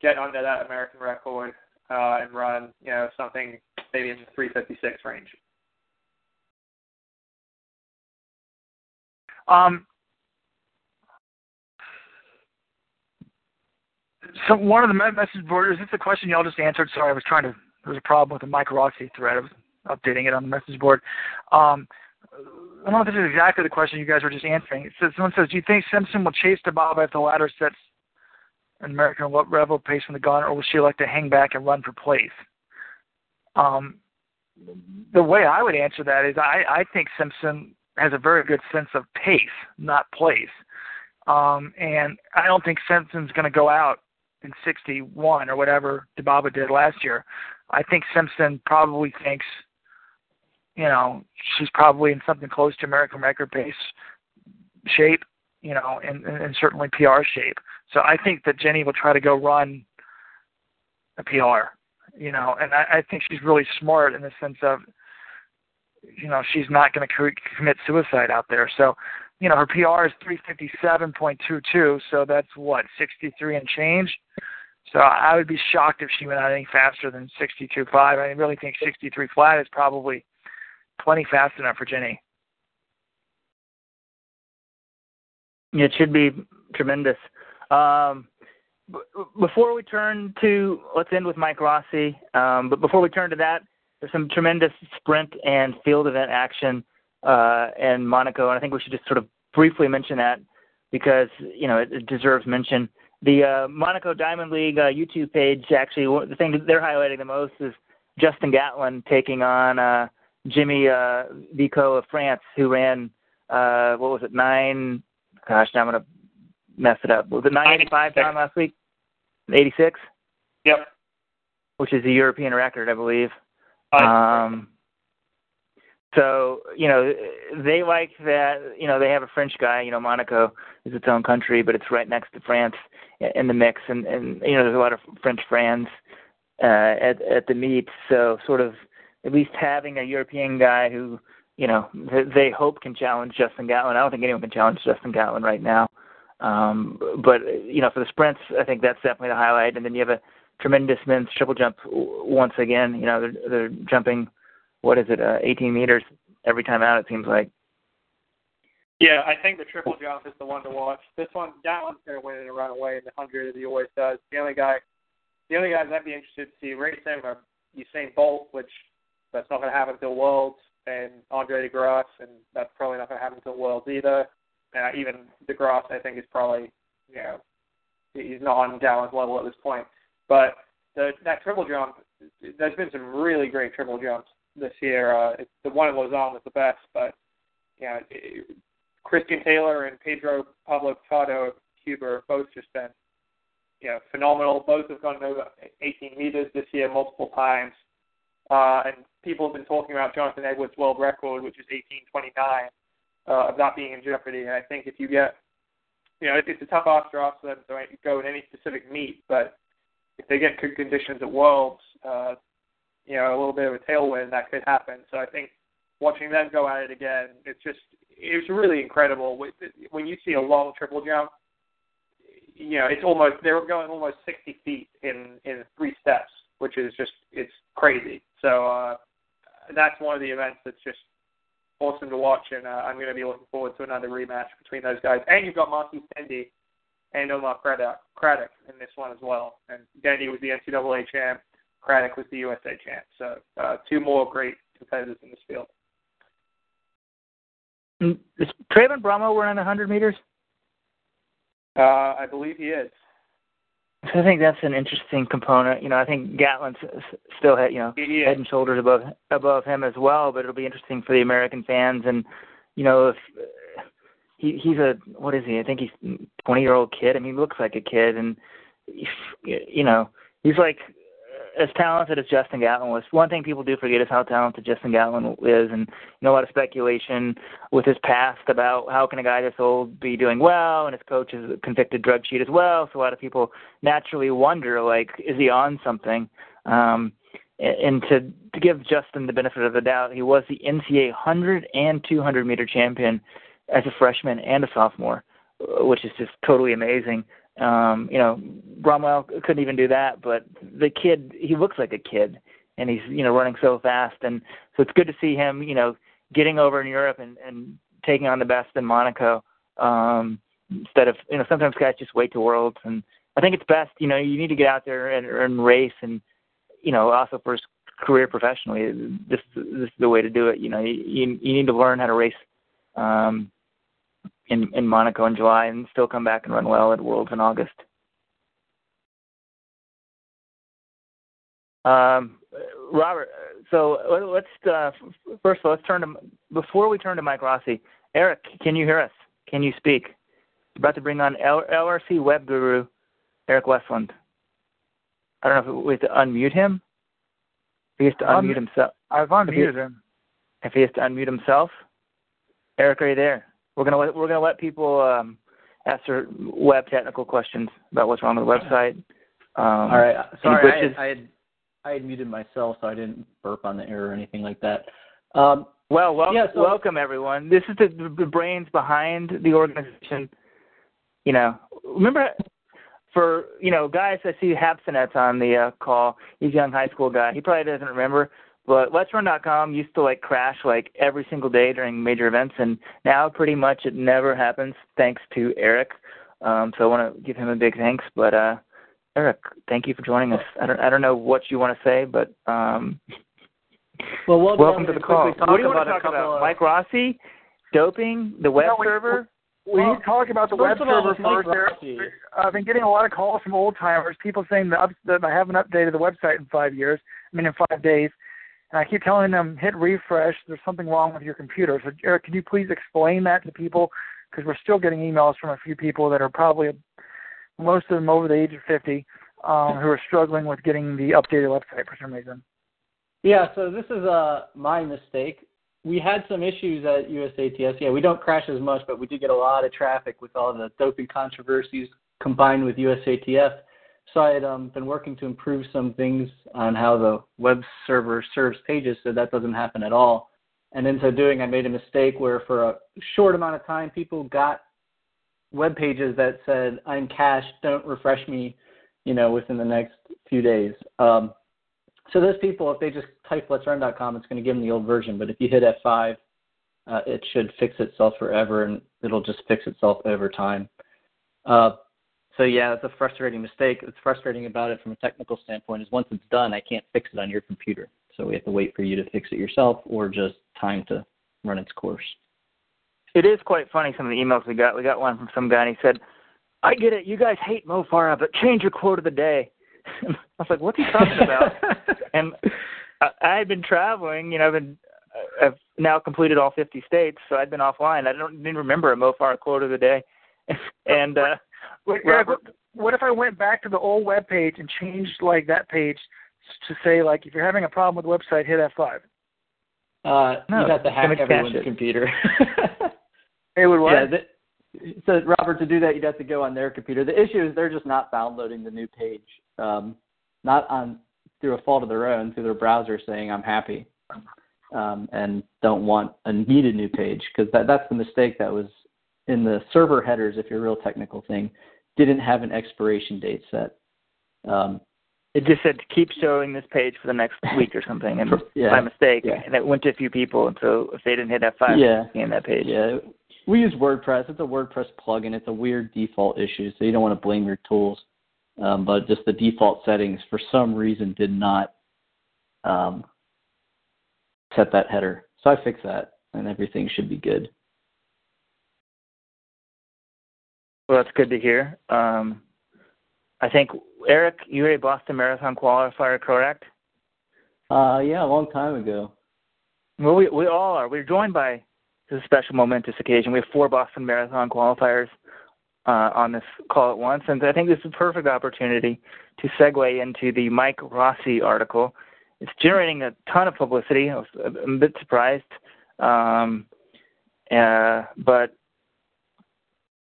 get under that American record uh, and run, you know, something maybe in the 356 range. Um, so one of the message boards. Is this question y'all just answered? Sorry, I was trying to. There was a problem with the Mike Rossi thread. I was updating it on the message board. Um, I don't know if this is exactly the question you guys were just answering. It says, someone says, do you think Simpson will chase the Bob if the latter sets an American Revel pace from the gun, or will she like to hang back and run for place? Um, the way I would answer that is I, I think Simpson has a very good sense of pace, not place. Um, and I don't think Simpson's going to go out in 61 or whatever Dibaba did last year. I think Simpson probably thinks, you know, she's probably in something close to American record pace shape, you know, and, and certainly PR shape. So I think that Jenny will try to go run a PR, you know, and I, I think she's really smart in the sense of, you know, she's not going to commit suicide out there. So, you know, her PR is 357.22, so that's what 63 and change. So I would be shocked if she went out any faster than 62.5. I really think 63 flat is probably plenty fast enough for Jenny. It should be tremendous. Um, b- before we turn to, let's end with Mike Rossi. Um, but before we turn to that, there's some tremendous sprint and field event action uh, in Monaco, and I think we should just sort of briefly mention that because you know it, it deserves mention. The uh, Monaco Diamond League uh, YouTube page actually the thing that they're highlighting the most is Justin Gatlin taking on uh, Jimmy uh, Vicaut of France, who ran uh, what was it nine? Gosh, now I'm gonna mess it up. Was it 985 time last week? 86. Yep. Which is a European record, I believe. Um, so you know they like that. You know they have a French guy. You know Monaco is its own country, but it's right next to France in the mix, and and you know there's a lot of French fans uh, at at the meet. So sort of at least having a European guy who you know they hope can challenge Justin Gatlin. I don't think anyone can challenge Justin Gatlin right now. Um, but you know for the sprints, I think that's definitely the highlight. And then you have a tremendous men's triple jump once again. You know, they're, they're jumping, what is it, uh, 18 meters every time out, it seems like. Yeah, I think the triple jump is the one to watch. This one, Gatlin's going to win in a runaway in the 100 as he always does. The only guy, the only guys I'd be interested to see racing are Usain Bolt, which that's not going to happen until Worlds, and Andre De Grasse, and that's probably not going to happen until Worlds either. Uh, even De Grasse, I think, is probably, you know, he's not on Gatlin's level at this point. But the, that triple jump, there's been some really great triple jumps this year. Uh, it's, the one in Lausanne was the best, but you know, it, Christian Taylor and Pedro Pablo Pardo of Cuba have both just been you know phenomenal. Both have gone over 18 meters this year multiple times, uh, and people have been talking about Jonathan Edwards' world record, which is 18:29, uh, of not being in jeopardy. And I think if you get, you know, it's a tough ask to ask them to go in any specific meet, but if they get good conditions at Worlds, uh, you know, a little bit of a tailwind that could happen. So I think watching them go at it again, it's just it's really incredible. When you see a long triple jump, you know, it's almost they're going almost 60 feet in in three steps, which is just it's crazy. So uh, that's one of the events that's just awesome to watch, and uh, I'm going to be looking forward to another rematch between those guys. And you've got Marquis Dendy and Omar Craddock, Craddock in this one as well. And Dendy was the NCAA champ, Craddock was the USA champ. So uh, two more great competitors in this field. Mm, is Trayvon Bromell running 100 meters? Uh, I believe he is. I think that's an interesting component. You know, I think Gatlin's still head, you know, head and shoulders above above him as well. But it'll be interesting for the American fans, and you know, if he he's a what is he? I think he's 20 year old kid. I mean, he looks like a kid, and you know, he's like as talented as Justin Gatlin was. One thing people do forget is how talented Justin Gatlin is, and you know a lot of speculation with his past about how can a guy this old be doing well, and his coach is a convicted drug cheat as well. So a lot of people naturally wonder, like, is he on something? Um, and to to give Justin the benefit of the doubt, he was the NCAA 100 and 200 meter champion as a freshman and a sophomore, uh, which is just totally amazing. Um, you know, Bromell couldn't even do that, but the kid, he looks like a kid, and he's you know running so fast, and so it's good to see him, you know, getting over in Europe and and taking on the best in Monaco um, instead of you know sometimes guys just wait to Worlds, and I think it's best you know you need to get out there and, and race, and you know also for his career professionally, this this is the way to do it. You know you you need to learn how to race um, in in Monaco in July and still come back and run well at Worlds in August. Um, Robert, so let's uh, first of all let's turn to before we turn to Mike Rossi. Eric, can you hear us? Can you speak? About to bring on L- LRC web guru Eric Westland. I don't know if we have to unmute him. If he has to unmute himself. I've unmuted he, him. If he has to unmute himself. Eric, are you there? We're gonna let, we're gonna let people um, answer web technical questions about what's wrong with the website. Um, All right. Sorry? I, I had I had muted myself, so I didn't burp on the air or anything like that. Um, Well, wel- Yeah, so- welcome everyone. This is the, the brains behind the organization. You know, remember for you know guys. I see Hapsonet's on the uh, call. He's a young high school guy. He probably doesn't remember, but Let'sRun.com used to like crash like every single day during major events, and now pretty much it never happens thanks to Eric. Um, so I want to give him a big thanks. But uh, Eric, thank you for joining us. I don't I don't know what you want to say, but um, well, we'll welcome to the ahead call. What do you want about to talk about? of- Mike Rossi, doping, the web No, we- server. We Well, need to talk about the web first of all, server with first. Eric. Rossi- I've been getting a lot of calls from old timers, people saying that, up, that I haven't updated the website in five years. I mean, in five days. And I keep telling them, hit refresh. There's something wrong with your computer. So, Eric, can you please explain that to people? Because we're still getting emails from a few people that are probably, most of them over the age of 50, um, who are struggling with getting the updated website for some reason. Yeah, so this is uh, my mistake. We had some issues at USATF. Yeah, we don't crash as much, but we do get a lot of traffic with all the doping controversies combined with USATF. So I had um, been working to improve some things on how the web server serves pages so that doesn't happen at all. And in so doing, I made a mistake where for a short amount of time, people got web pages that said, I'm cached, don't refresh me, you know, within the next few days. Um, so those people, if they just type let'srun.com, it's going to give them the old version. But if you hit F5, uh, it should fix itself forever, and it'll just fix itself over time. Uh, so yeah, it's a frustrating mistake. What's frustrating about it from a technical standpoint is once it's done, I can't fix it on your computer. So we have to wait for you to fix it yourself, or just time to run its course. It is quite funny some of the emails we got. We got one from some guy and he said, "I get it. You guys hate Mo Farah, but change your quote of the day." I was like, "What's he talking about?" and I, I had been traveling. You know, I've been I've now completed all 50 states, so I'd been offline. I don't didn't remember a Mo Farah quote of the day. and uh, Wait, Eric, Robert- what, what if I went back to the old web page and changed like that page to say like if you're having a problem with the website, hit F5. Uh, No, you'd have to it's hack gonna everyone's it. computer. It would what? Yeah, the, so Robert, to do that, you'd have to go on their computer. The issue is they're just not downloading the new page, um, not on through a fault of their own, through their browser saying I'm happy, um, and don't want a needed new page because that that's the mistake that was in the server headers. If you're a real technical thing, didn't have an expiration date set. Um, it just said to keep showing this page for the next week or something, and Yeah, by mistake, yeah. and it went to a few people. And so if they didn't hit F5, Yeah. that page. Yeah, we use WordPress. It's a WordPress plugin. It's a weird default issue, so you don't want to blame your tools. Um, but just the default settings, for some reason, did not um, set that header. So I fixed that, and everything should be good. Well, that's good to hear. Um, I think Eric, you were a Boston Marathon qualifier, correct? Uh, yeah, a long time ago. Well, we we all are. We're joined by this special momentous occasion. We have four Boston Marathon qualifiers uh, on this call at once, and I think this is a perfect opportunity to segue into the Mike Rossi article. It's generating a ton of publicity. I was a bit surprised, um, uh, but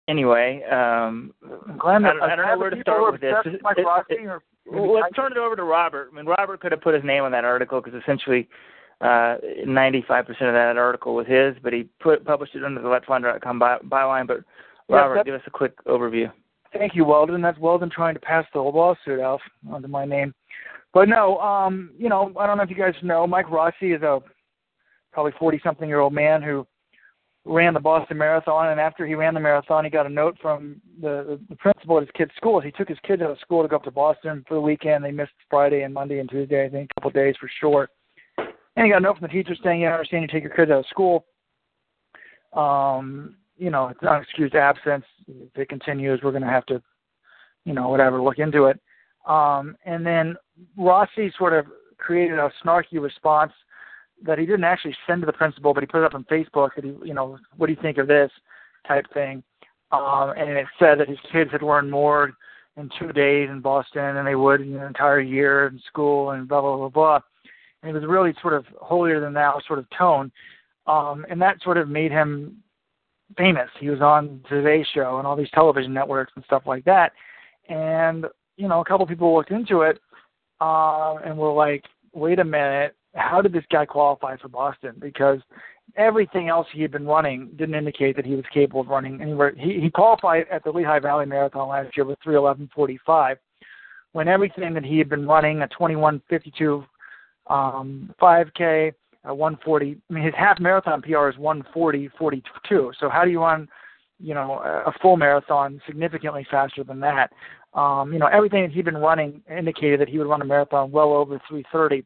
anyway, um, Glenn, I don't, I don't know where to start with this. obsessed with Mike It- Rossi it- or well, let's turn it over to Robert. I mean, Robert could have put his name on that article because essentially uh, 95% of that article was his, but he put published it under the let'srun.com by, byline. But Robert, that- give us a quick overview. Thank you, Weldon. That's Weldon trying to pass the whole lawsuit off onto my name. But no, um, you know, I don't know if you guys know, Mike Rossi is a probably forty something year old man who ran the Boston Marathon, and after he ran the marathon, he got a note from the the principal at his kid's school. He took his kids out of school to go up to Boston for the weekend. They missed Friday and Monday and Tuesday, I think, a couple of days for sure. And he got a note from the teacher saying, "Yeah, I understand you take your kids out of school. Um, you know, it's an excused absence. If it continues, we're going to have to, you know, whatever, look into it." Um, and then Rossi sort of created a snarky response that he didn't actually send to the principal, but he put it up on Facebook that he, you know, what do you think of this type thing? Um, and it said that his kids had learned more in two days in Boston than they would in an entire year in school and blah blah blah blah. And it was really sort of holier than thou sort of tone, um, and that sort of made him famous. He was on Today Show and all these television networks and stuff like that. And you know, a couple people looked into it uh, and were like, "Wait a minute, how did this guy qualify for Boston? Because everything else he had been running didn't indicate that he was capable of running anywhere. He, he qualified at the Lehigh Valley Marathon last year with 311.45, when everything that he had been running a 21.52 um, 5K, a 140. I mean, his half marathon PR is 140.42. So how do you run, you know, a full marathon significantly faster than that? Um, you know, everything that he'd been running indicated that he would run a marathon well over 330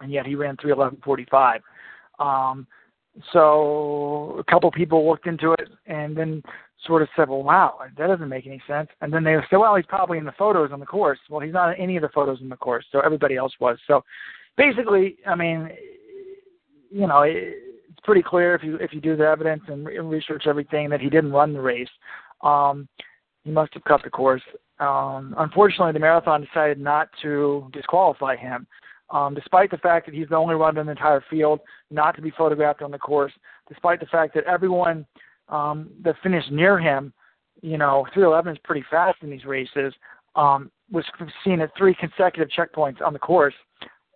and yet he ran 311.45. Um, so a couple people looked into it and then sort of said, well, wow, that doesn't make any sense. And then they said, well, he's probably in the photos on the course. Well, he's not in any of the photos in the course, so everybody else was. So basically, I mean, you know, it's pretty clear if you if you do the evidence and research everything that he didn't run the race. Um, he must have cut the course. Um, unfortunately, the marathon decided not to disqualify him um, despite the fact that he's the only runner in the entire field not to be photographed on the course, despite the fact that everyone um, that finished near him, you know, 311 is pretty fast in these races, um, was seen at three consecutive checkpoints on the course.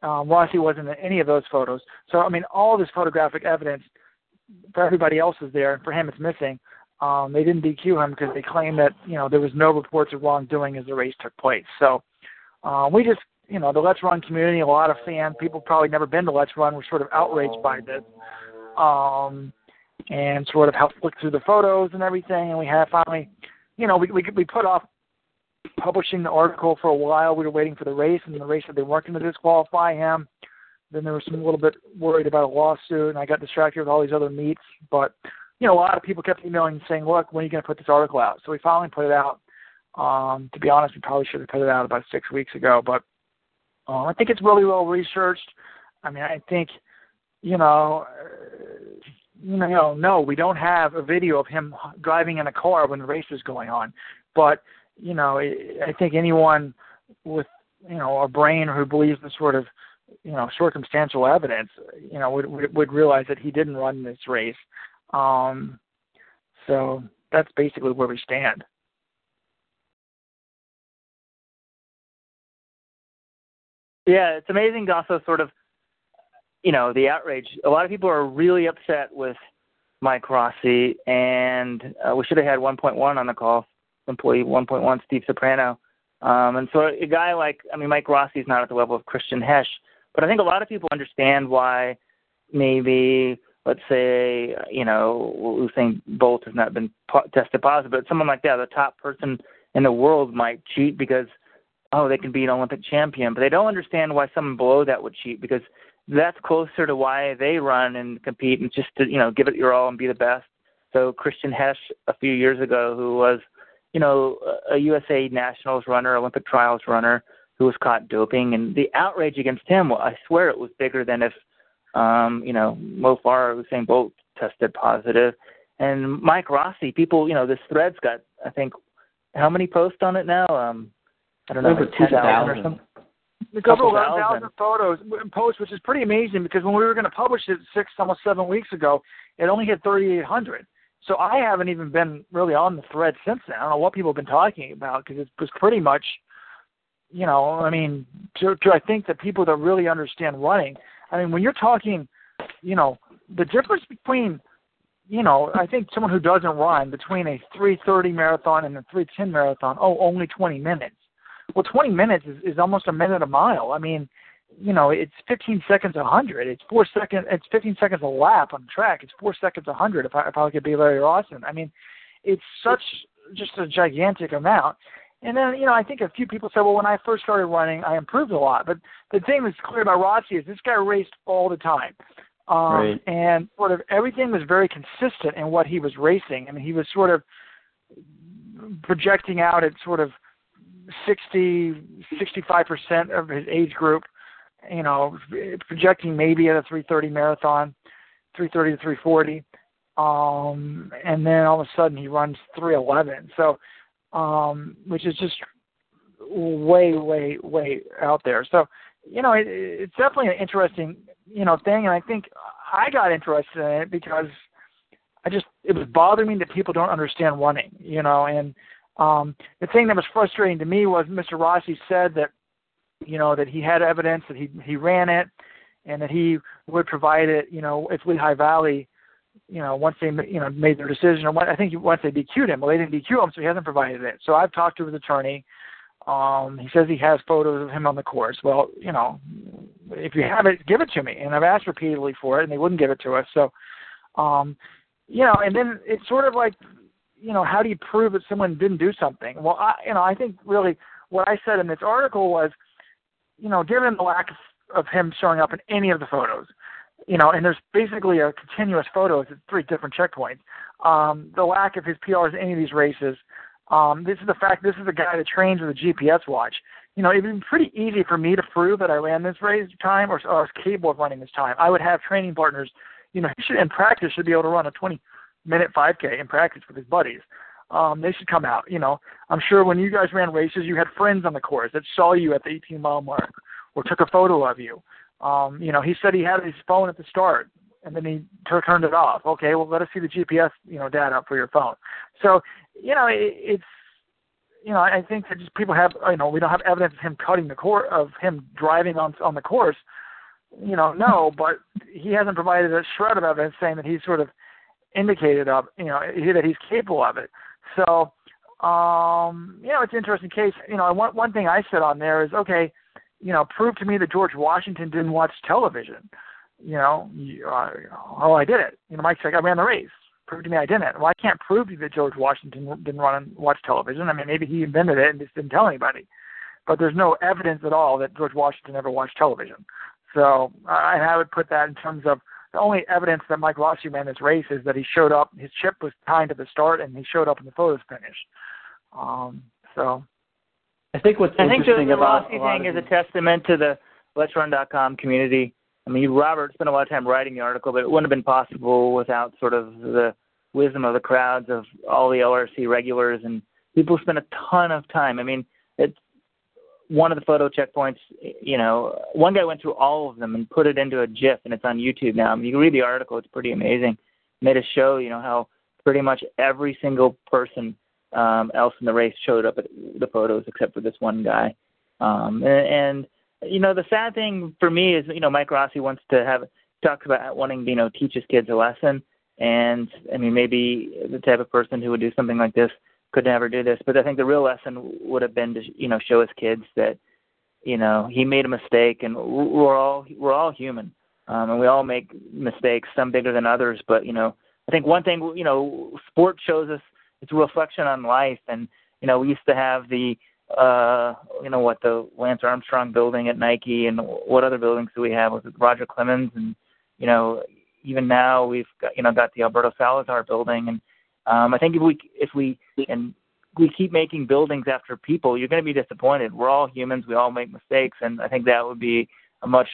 Um, Rossi wasn't in any of those photos. So, I mean, all this photographic evidence for everybody else is there, and for him it's missing. Um, they didn't DQ him because they claimed that, you know, there was no reports of wrongdoing as the race took place. So uh, we just you know the Let's Run community, a lot of fans, people probably never been to Let's Run, were sort of outraged by this, um, and sort of helped look through the photos and everything. And we had finally, you know, we we we put off publishing the article for a while. We were waiting for the race, and the race said they weren't going to disqualify him. Then there was some little bit worried about a lawsuit, and I got distracted with all these other meets. But you know, a lot of people kept emailing and saying, "Look, when are you going to put this article out?" So we finally put it out. Um, to be honest, we probably should have put it out about six weeks ago, but um, I think it's really well researched. I mean, I think, you know, uh, you know, no, we don't have a video of him driving in a car when the race is going on, but you know, I think anyone with you know a brain who believes the sort of you know circumstantial evidence, you know, would would realize that he didn't run this race. Um, so that's basically where we stand. Yeah, it's amazing also sort of, you know, the outrage. A lot of people are really upset with Mike Rossi, and uh, we should have had 1.1 on the call, employee 1.1, Steve Soprano. Um, and so a guy like, I mean, Mike Rossi is not at the level of Christian Hesch, but I think a lot of people understand why maybe, let's say, you know, Usain Bolt has not been po- tested positive, but someone like that, the top person in the world might cheat because – oh, they can be an Olympic champion, but they don't understand why someone below that would cheat because that's closer to why they run and compete and just to you know give it your all and be the best. So Christian Hesch a few years ago, who was you know a USA Nationals runner, Olympic trials runner, who was caught doping, and the outrage against him, well, I swear it was bigger than if um, you know Mo Farah, or Usain Bolt tested positive. positive, and Mike Rossi. People, you know, this thread's got I think how many posts on it now? Um, I don't know, over like 2,000 or something. A couple of thousand photos and posts, which is pretty amazing because when we were going to publish it six, almost seven weeks ago, it only hit 3,800. So I haven't even been really on the thread since then. I don't know what people have been talking about because it was pretty much, you know, I mean, to, to I think that people that really understand running, I mean, when you're talking, you know, the difference between, you know, I think someone who doesn't run between a 3:30 marathon and a 3:10 marathon, oh, only 20 minutes well, 20 minutes is, is almost a minute a mile. I mean, you know, it's 15 seconds a hundred. It's four second. It's 15 seconds a lap on the track. It's four seconds a hundred. If I if I could be Larry Rawson, I mean, it's such just a gigantic amount. And then, you know, I think a few people said, well, when I first started running, I improved a lot. But the thing that's clear about Rossi is this guy raced all the time. Um, Right. And sort of everything was very consistent in what he was racing. I mean, he was sort of projecting out at sort of 60, 65% of his age group, you know, projecting maybe at a 330 marathon, 330 to 340. Um, and then all of a sudden he runs 311. So, um, which is just way, way, way out there. So, you know, it, it's definitely an interesting, you know, thing. And I think I got interested in it because I just, it was bothering me that people don't understand running, you know, and, um, the thing that was frustrating to me was Mr. Rossi said that, you know, that he had evidence that he he ran it, and that he would provide it, you know, if Lehigh Valley, you know, once they you know made their decision, or what, I think once they DQ'd him, well, they didn't DQ him, so he hasn't provided it. So I've talked to his attorney. Um, he says he has photos of him on the course. Well, you know, if you have it, give it to me. And I've asked repeatedly for it, and they wouldn't give it to us. So, um, you know, and then it's sort of like you know, how do you prove that someone didn't do something? Well, I, you know, I think really what I said in this article was, you know, given the lack of, of him showing up in any of the photos, you know, and there's basically a continuous photos at three different checkpoints. Um, the lack of his PRs in any of these races. Um, this is the fact. This is a guy that trains with a GPS watch. You know, it'd be pretty easy for me to prove that I ran this race time or, or was capable of running this time. I would have training partners. You know, he should in practice should be able to run a 20 minute 5K in practice with his buddies. Um, they should come out. You know, I'm sure when you guys ran races, you had friends on the course that saw you at the 18 mile mark or took a photo of you. Um, you know, he said he had his phone at the start and then he t- turned it off. Okay, well, let us see the GPS, you know, data for your phone. So, you know, it, it's, you know, I think that just people have, you know, we don't have evidence of him cutting the course, of him driving on on the course. You know, no, but he hasn't provided a shred of evidence saying that he's sort of indicated of you know that he's capable of it. So um, you know it's an interesting case. You know one one thing I said on there is okay, you know prove to me that George Washington didn't watch television. You know, you, uh, oh I did it. You know Mike's like I ran the race. Prove to me I didn't. Well I can't prove to you that George Washington didn't run and watch television. I mean maybe he invented it and just didn't tell anybody. But there's no evidence at all that George Washington ever watched television. So I, I would put that in terms of the only evidence that Mike Rossi ran this race is that he showed up. His chip was timed at the start, and he showed up in the photos finish. Um, so, I think what's I think the, interesting the about Rossi a lot thing of is a testament to the Let'sRun.com community. I mean, Robert spent a lot of time writing the article, but it wouldn't have been possible without sort of the wisdom of the crowds of all the LRC regulars and people spend a ton of time. I mean, it's one of the photo checkpoints, you know, one guy went through all of them and put it into a GIF, and it's on YouTube now. I mean, you can read the article; it's pretty amazing. Made a show, you know, how pretty much every single person um, else in the race showed up at the photos except for this one guy. Um, and, and you know, the sad thing for me is, you know, Mike Rossi wants to have talks about wanting to, you know, teach his kids a lesson. And I mean, maybe the type of person who would do something like this could never do this. But I think the real lesson would have been to you know show his kids that you know he made a mistake, and we're all we're all human, um, and we all make mistakes, some bigger than others. But you know, I think one thing you know, sport shows us it's a reflection on life, and you know, we used to have the uh you know what the Lance Armstrong building at Nike and what other buildings do we have it Roger Clemens and you know even now we've got you know got the Alberto Salazar building and um, I think if we if we and we keep making buildings after people, you're going to be disappointed. We're all humans. We all make mistakes, and I think that would be a much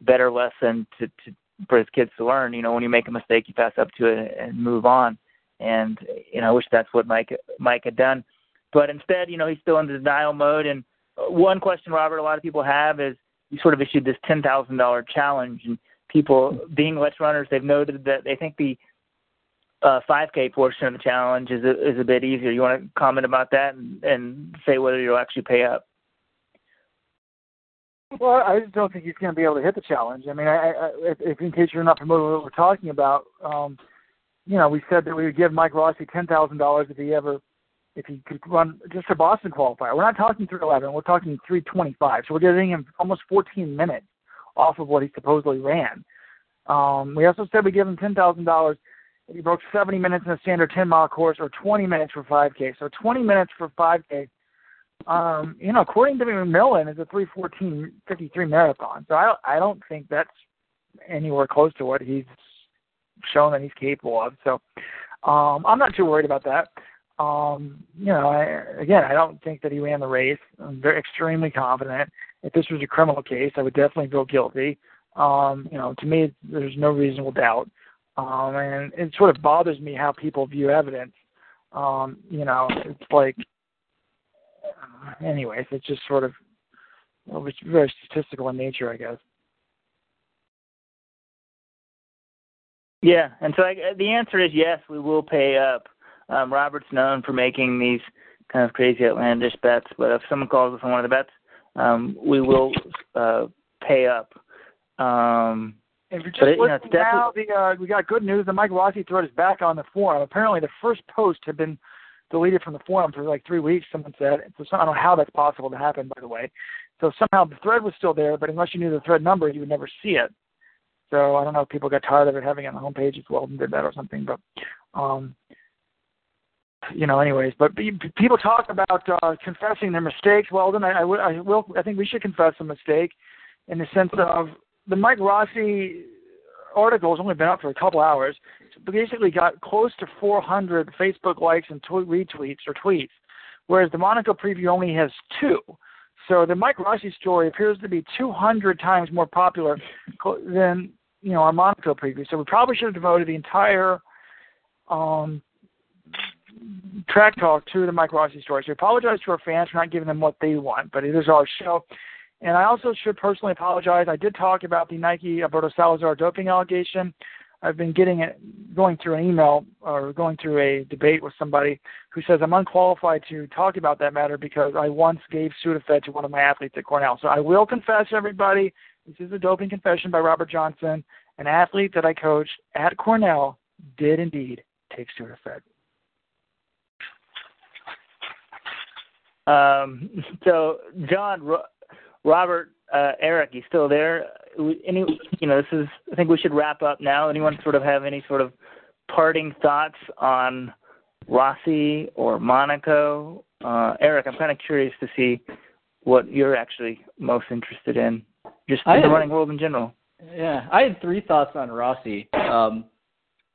better lesson to, to for his kids to learn. You know, when you make a mistake, you pass up to it and move on. And you know, I wish that's what Mike Mike had done, but instead, you know, he's still in denial mode. And one question, Robert, a lot of people have is you sort of issued this ten thousand dollar challenge, and people being Let's Runners, they've noted that they think the uh, 5K portion of the challenge is a, is a bit easier. You want to comment about that and, and say whether you'll actually pay up? Well, I just don't think he's going to be able to hit the challenge. I mean, I, I, if, in case you're not familiar with what we're talking about, um, you know, we said that we would give Mike Rossi ten thousand dollars if he ever, if he could run just a Boston qualifier. We're not talking 311. We're talking 325. So we're giving him almost 14 minutes off of what he supposedly ran. Um, we also said we give him ten thousand dollars he broke 70 minutes in a standard 10 mile course or 20 minutes for 5K. So 20 minutes for 5K, um, you know, according to McMillan, is a 3:14:53 marathon. So I I don't think that's anywhere close to what he's shown that he's capable of. So um, I'm not too worried about that. Um, you know, I, again, I don't think that he ran the race. I'm very extremely confident. If this was a criminal case, I would definitely feel guilty. Um, you know, to me, there's no reasonable doubt. Um, and it sort of bothers me how people view evidence. Um, you know, it's like, uh, anyways, it's just sort of well, it's very statistical in nature, I guess. Yeah, and so I, the answer is yes, we will pay up. Um, Robert's known for making these kind of crazy, outlandish bets, but if someone calls us on one of the bets, um, we will uh, pay up. Um, if you're just it, you know, now, the, uh, we got good news. The Mike Rossi thread is back on the forum. Apparently, the first post had been deleted from the forum for like three weeks. Someone said. So I don't know how that's possible to happen, by the way. So somehow the thread was still there, but unless you knew the thread number, you would never see it. So I don't know if people got tired of it having it on the homepage as well and did that or something. But um, you know, anyways. But people talk about uh, confessing their mistakes. Well, then I, I, w- I will. I think we should confess a mistake in the sense of the Mike Rossi article has only been up for a couple hours. It's basically got close to 400 Facebook likes and tweet retweets or tweets, whereas the Monaco preview only has two. So the Mike Rossi story appears to be 200 times more popular than you know our Monaco preview. So we probably should have devoted the entire um, track talk to the Mike Rossi story. So we apologize to our fans for not giving them what they want, but it is our show. And I also should personally apologize. I did talk about the Nike Alberto Salazar doping allegation. I've been getting it, going through an email or going through a debate with somebody who says I'm unqualified to talk about that matter because I once gave Sudafed to one of my athletes at Cornell. So I will confess, everybody, this is a doping confession by Robert Johnson. An athlete that I coached at Cornell did indeed take Sudafed. Um, so, John, Robert, uh, Eric, you still there? Any, you know, this is. I think we should wrap up now. Anyone sort of have any sort of parting thoughts on Rossi or Monaco? Uh, Eric, I'm kind of curious to see what you're actually most interested in, just in the running world in general. Yeah, I had three thoughts on Rossi. Um,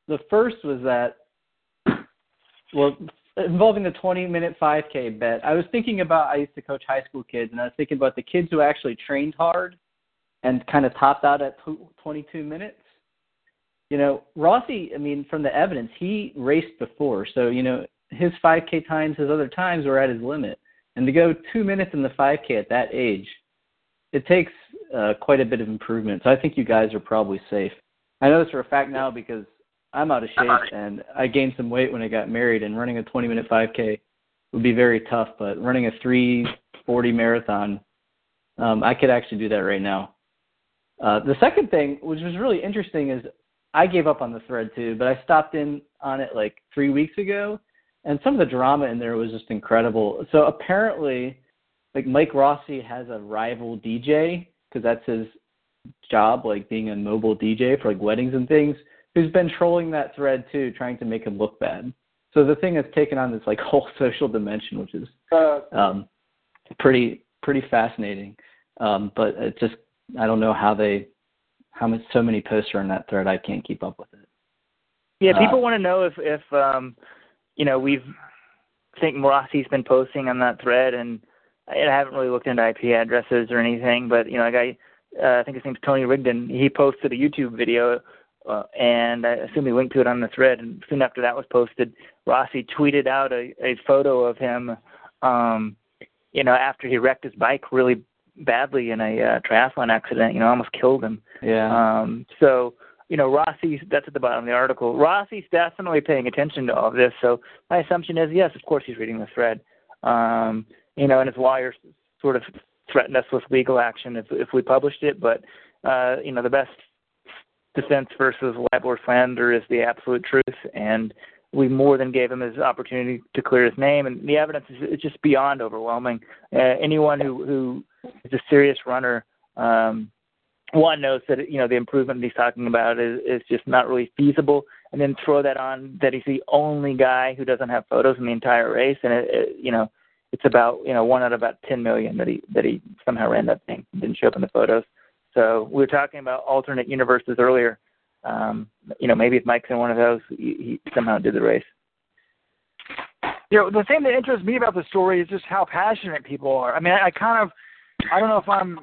the first was that, well, involving the 20 minute 5K bet, I was thinking about I used to coach high school kids, and I was thinking about the kids who actually trained hard and kind of topped out at 22 minutes. You know, Rossi, I mean, from the evidence, he raced before. So, you know, his 5K times, his other times were at his limit. And to go two minutes in the 5K at that age, it takes uh, quite a bit of improvement. So I think you guys are probably safe. I know this for a fact now because I'm out of shape and I gained some weight when I got married and running a 20 minute 5k would be very tough, but running a 340 marathon, um, I could actually do that right now. Uh, the second thing, which was really interesting, is I gave up on the thread too, but I stopped in on it like three weeks ago, and some of the drama in there was just incredible. So apparently, like Mike Rossi has a rival DJ because that's his job, like being a mobile DJ for like weddings and things who's been trolling that thread too, trying to make him look bad. So the thing has taken on this like whole social dimension, which is uh, um, pretty pretty fascinating. Um, but it just I don't know how they how much so many posts are in that thread. I can't keep up with it. Yeah, people uh, want to know if if um, you know we've think Rossi's been posting on that thread, and I haven't really looked into IP addresses or anything. But you know, like I uh, I think his name's Tony Rigdon. He posted a YouTube video uh, and I assume he linked to it on the thread. And soon after that was posted, Rossi tweeted out a, a photo of him, um, you know, after he wrecked his bike really badly in a uh, triathlon accident. You know, almost killed him. Yeah. Um, so you know, Rossi, that's at the bottom of the article. Rossi's definitely paying attention to all of this. So my assumption is, yes, of course he's reading the thread. Um, you know, and his lawyers sort of threatened us with legal action if if we published it. But uh, you know, the best defense versus libel slander is the absolute truth, and we more than gave him his opportunity to clear his name, and the evidence is just beyond overwhelming. Uh, anyone who who is a serious runner, um, one knows that you know the improvement he's talking about is is just not really feasible, and then throw that on that he's the only guy who doesn't have photos in the entire race, and it, it, you know it's about you know one out of about 10 million that he that he somehow ran that thing didn't show up in the photos. So we were talking about alternate universes earlier. Um, you know, maybe if Mike's in one of those, he, he somehow did the race. You know, the thing that interests me about the story is just how passionate people are. I mean, I, I kind of, I don't know if I'm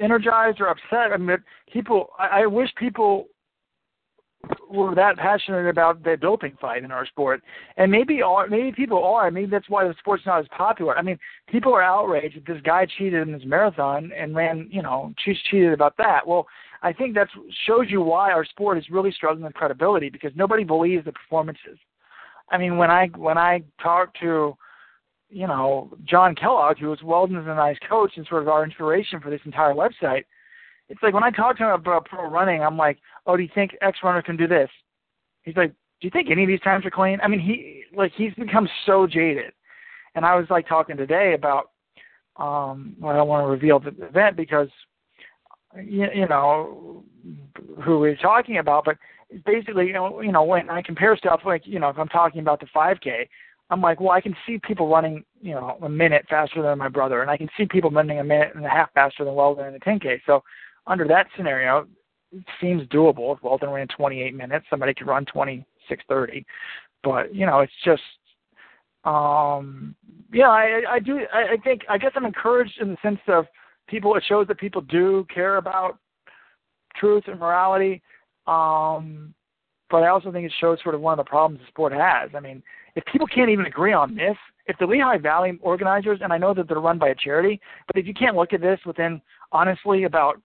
energized or upset. I mean, people. I, I wish people were that passionate about the doping fight in our sport, and maybe are maybe people are. Maybe that's why the sport's not as popular. I mean, people are outraged that this guy cheated in his marathon and ran, you know, cheated about that. Well, I think that shows you why our sport is really struggling with credibility because nobody believes the performances. I mean, when I when I talk to you know John Kellogg, who was Weldon's and I's coach and sort of our inspiration for this entire website, it's like when I talk to him about pro running, I'm like, oh, do you think X runner can do this? He's like, do you think any of these times are clean? I mean, he like he's become so jaded. And I was like talking today about um well, I don't want to reveal the event because you, you know who we're talking about, but basically, you know, you know, when I compare stuff like, you know, if I'm talking about the 5K, I'm like, well, I can see people running, you know, a minute faster than my brother, and I can see people running a minute and a half faster than Weldon in the 10K. So under that scenario, it seems doable. If Weldon ran 28 minutes, somebody could run 26:30. But you know, it's just, um, yeah, I, I do. I, I think I guess I'm encouraged in the sense of people. It shows that people do care about truth and morality. Um, but I also think it shows sort of one of the problems the sport has. I mean, if people can't even agree on this, if the Lehigh Valley organizers, and I know that they're run by a charity, but if you can't look at this within honestly about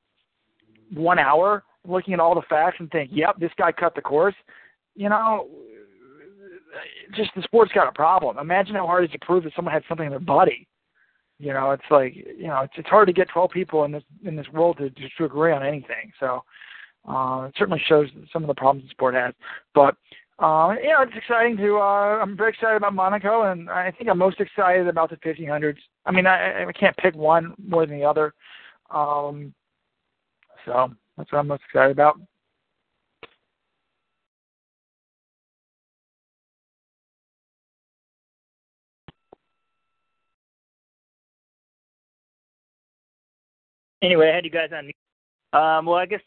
one hour looking at all the facts and think, yep, this guy cut the course, you know, just the sport's got a problem. Imagine how hard it is to prove that someone had something in their body. You know, it's like you know, it's it's hard to get 12 people in this in this world to just to agree on anything. So uh, it certainly shows some of the problems the sport has. But uh, you know, it's exciting to. Uh, I'm very excited about Monaco, and I think I'm most excited about the 1500s. I mean, I, I can't pick one more than the other. Um, so that's what I'm most excited about. Anyway, I had you guys on. Um, well, I guess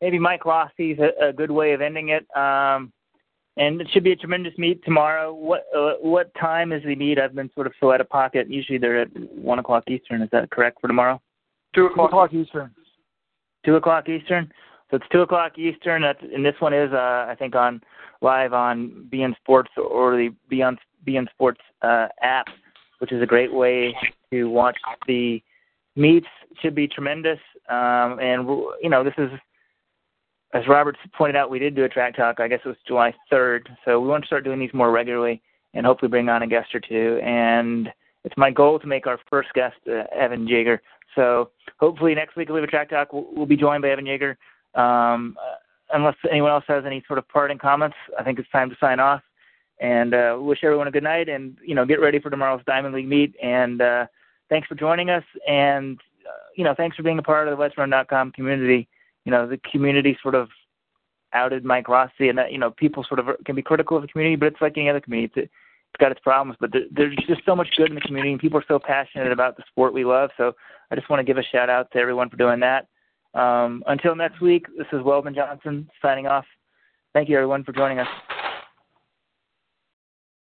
maybe Mike Rossi's a, a good way of ending it. Um, and it should be a tremendous meet tomorrow. What uh, what time is the meet? I've been sort of so out of pocket. Usually they're at one o'clock Eastern. Is that correct for tomorrow? Two o'clock Eastern two o'clock Eastern. So it's two o'clock Eastern. That's, and this one is, uh, I think, on live on beIN Sports or the beIN beIN Sports uh, app, which is a great way to watch the meets. Should be tremendous. Um, and you know, this is, as Robert pointed out, we did do a track talk. I guess it was July 3rd. So we want to start doing these more regularly and hopefully bring on a guest or two. And it's my goal to make our first guest uh, Evan Jager. So hopefully next week, we'll have a Track Talk, we'll, we'll be joined by Evan Jager. Um, uh, unless anyone else has any sort of parting comments, I think it's time to sign off. And uh, wish everyone a good night, and you know, get ready for tomorrow's Diamond League meet. And uh, thanks for joining us, and uh, you know, thanks for being a part of the Let'sRun.com community. You know, the community sort of outed Mike Rossi, and that you know, people sort of can be critical of the community, but it's like any other community. It's, it's got its problems, but there, there's just so much good in the community, and people are so passionate about the sport we love. So I just want to give a shout out to everyone for doing that. Um, until next week, this is Weldon Johnson signing off. Thank you, everyone, for joining us.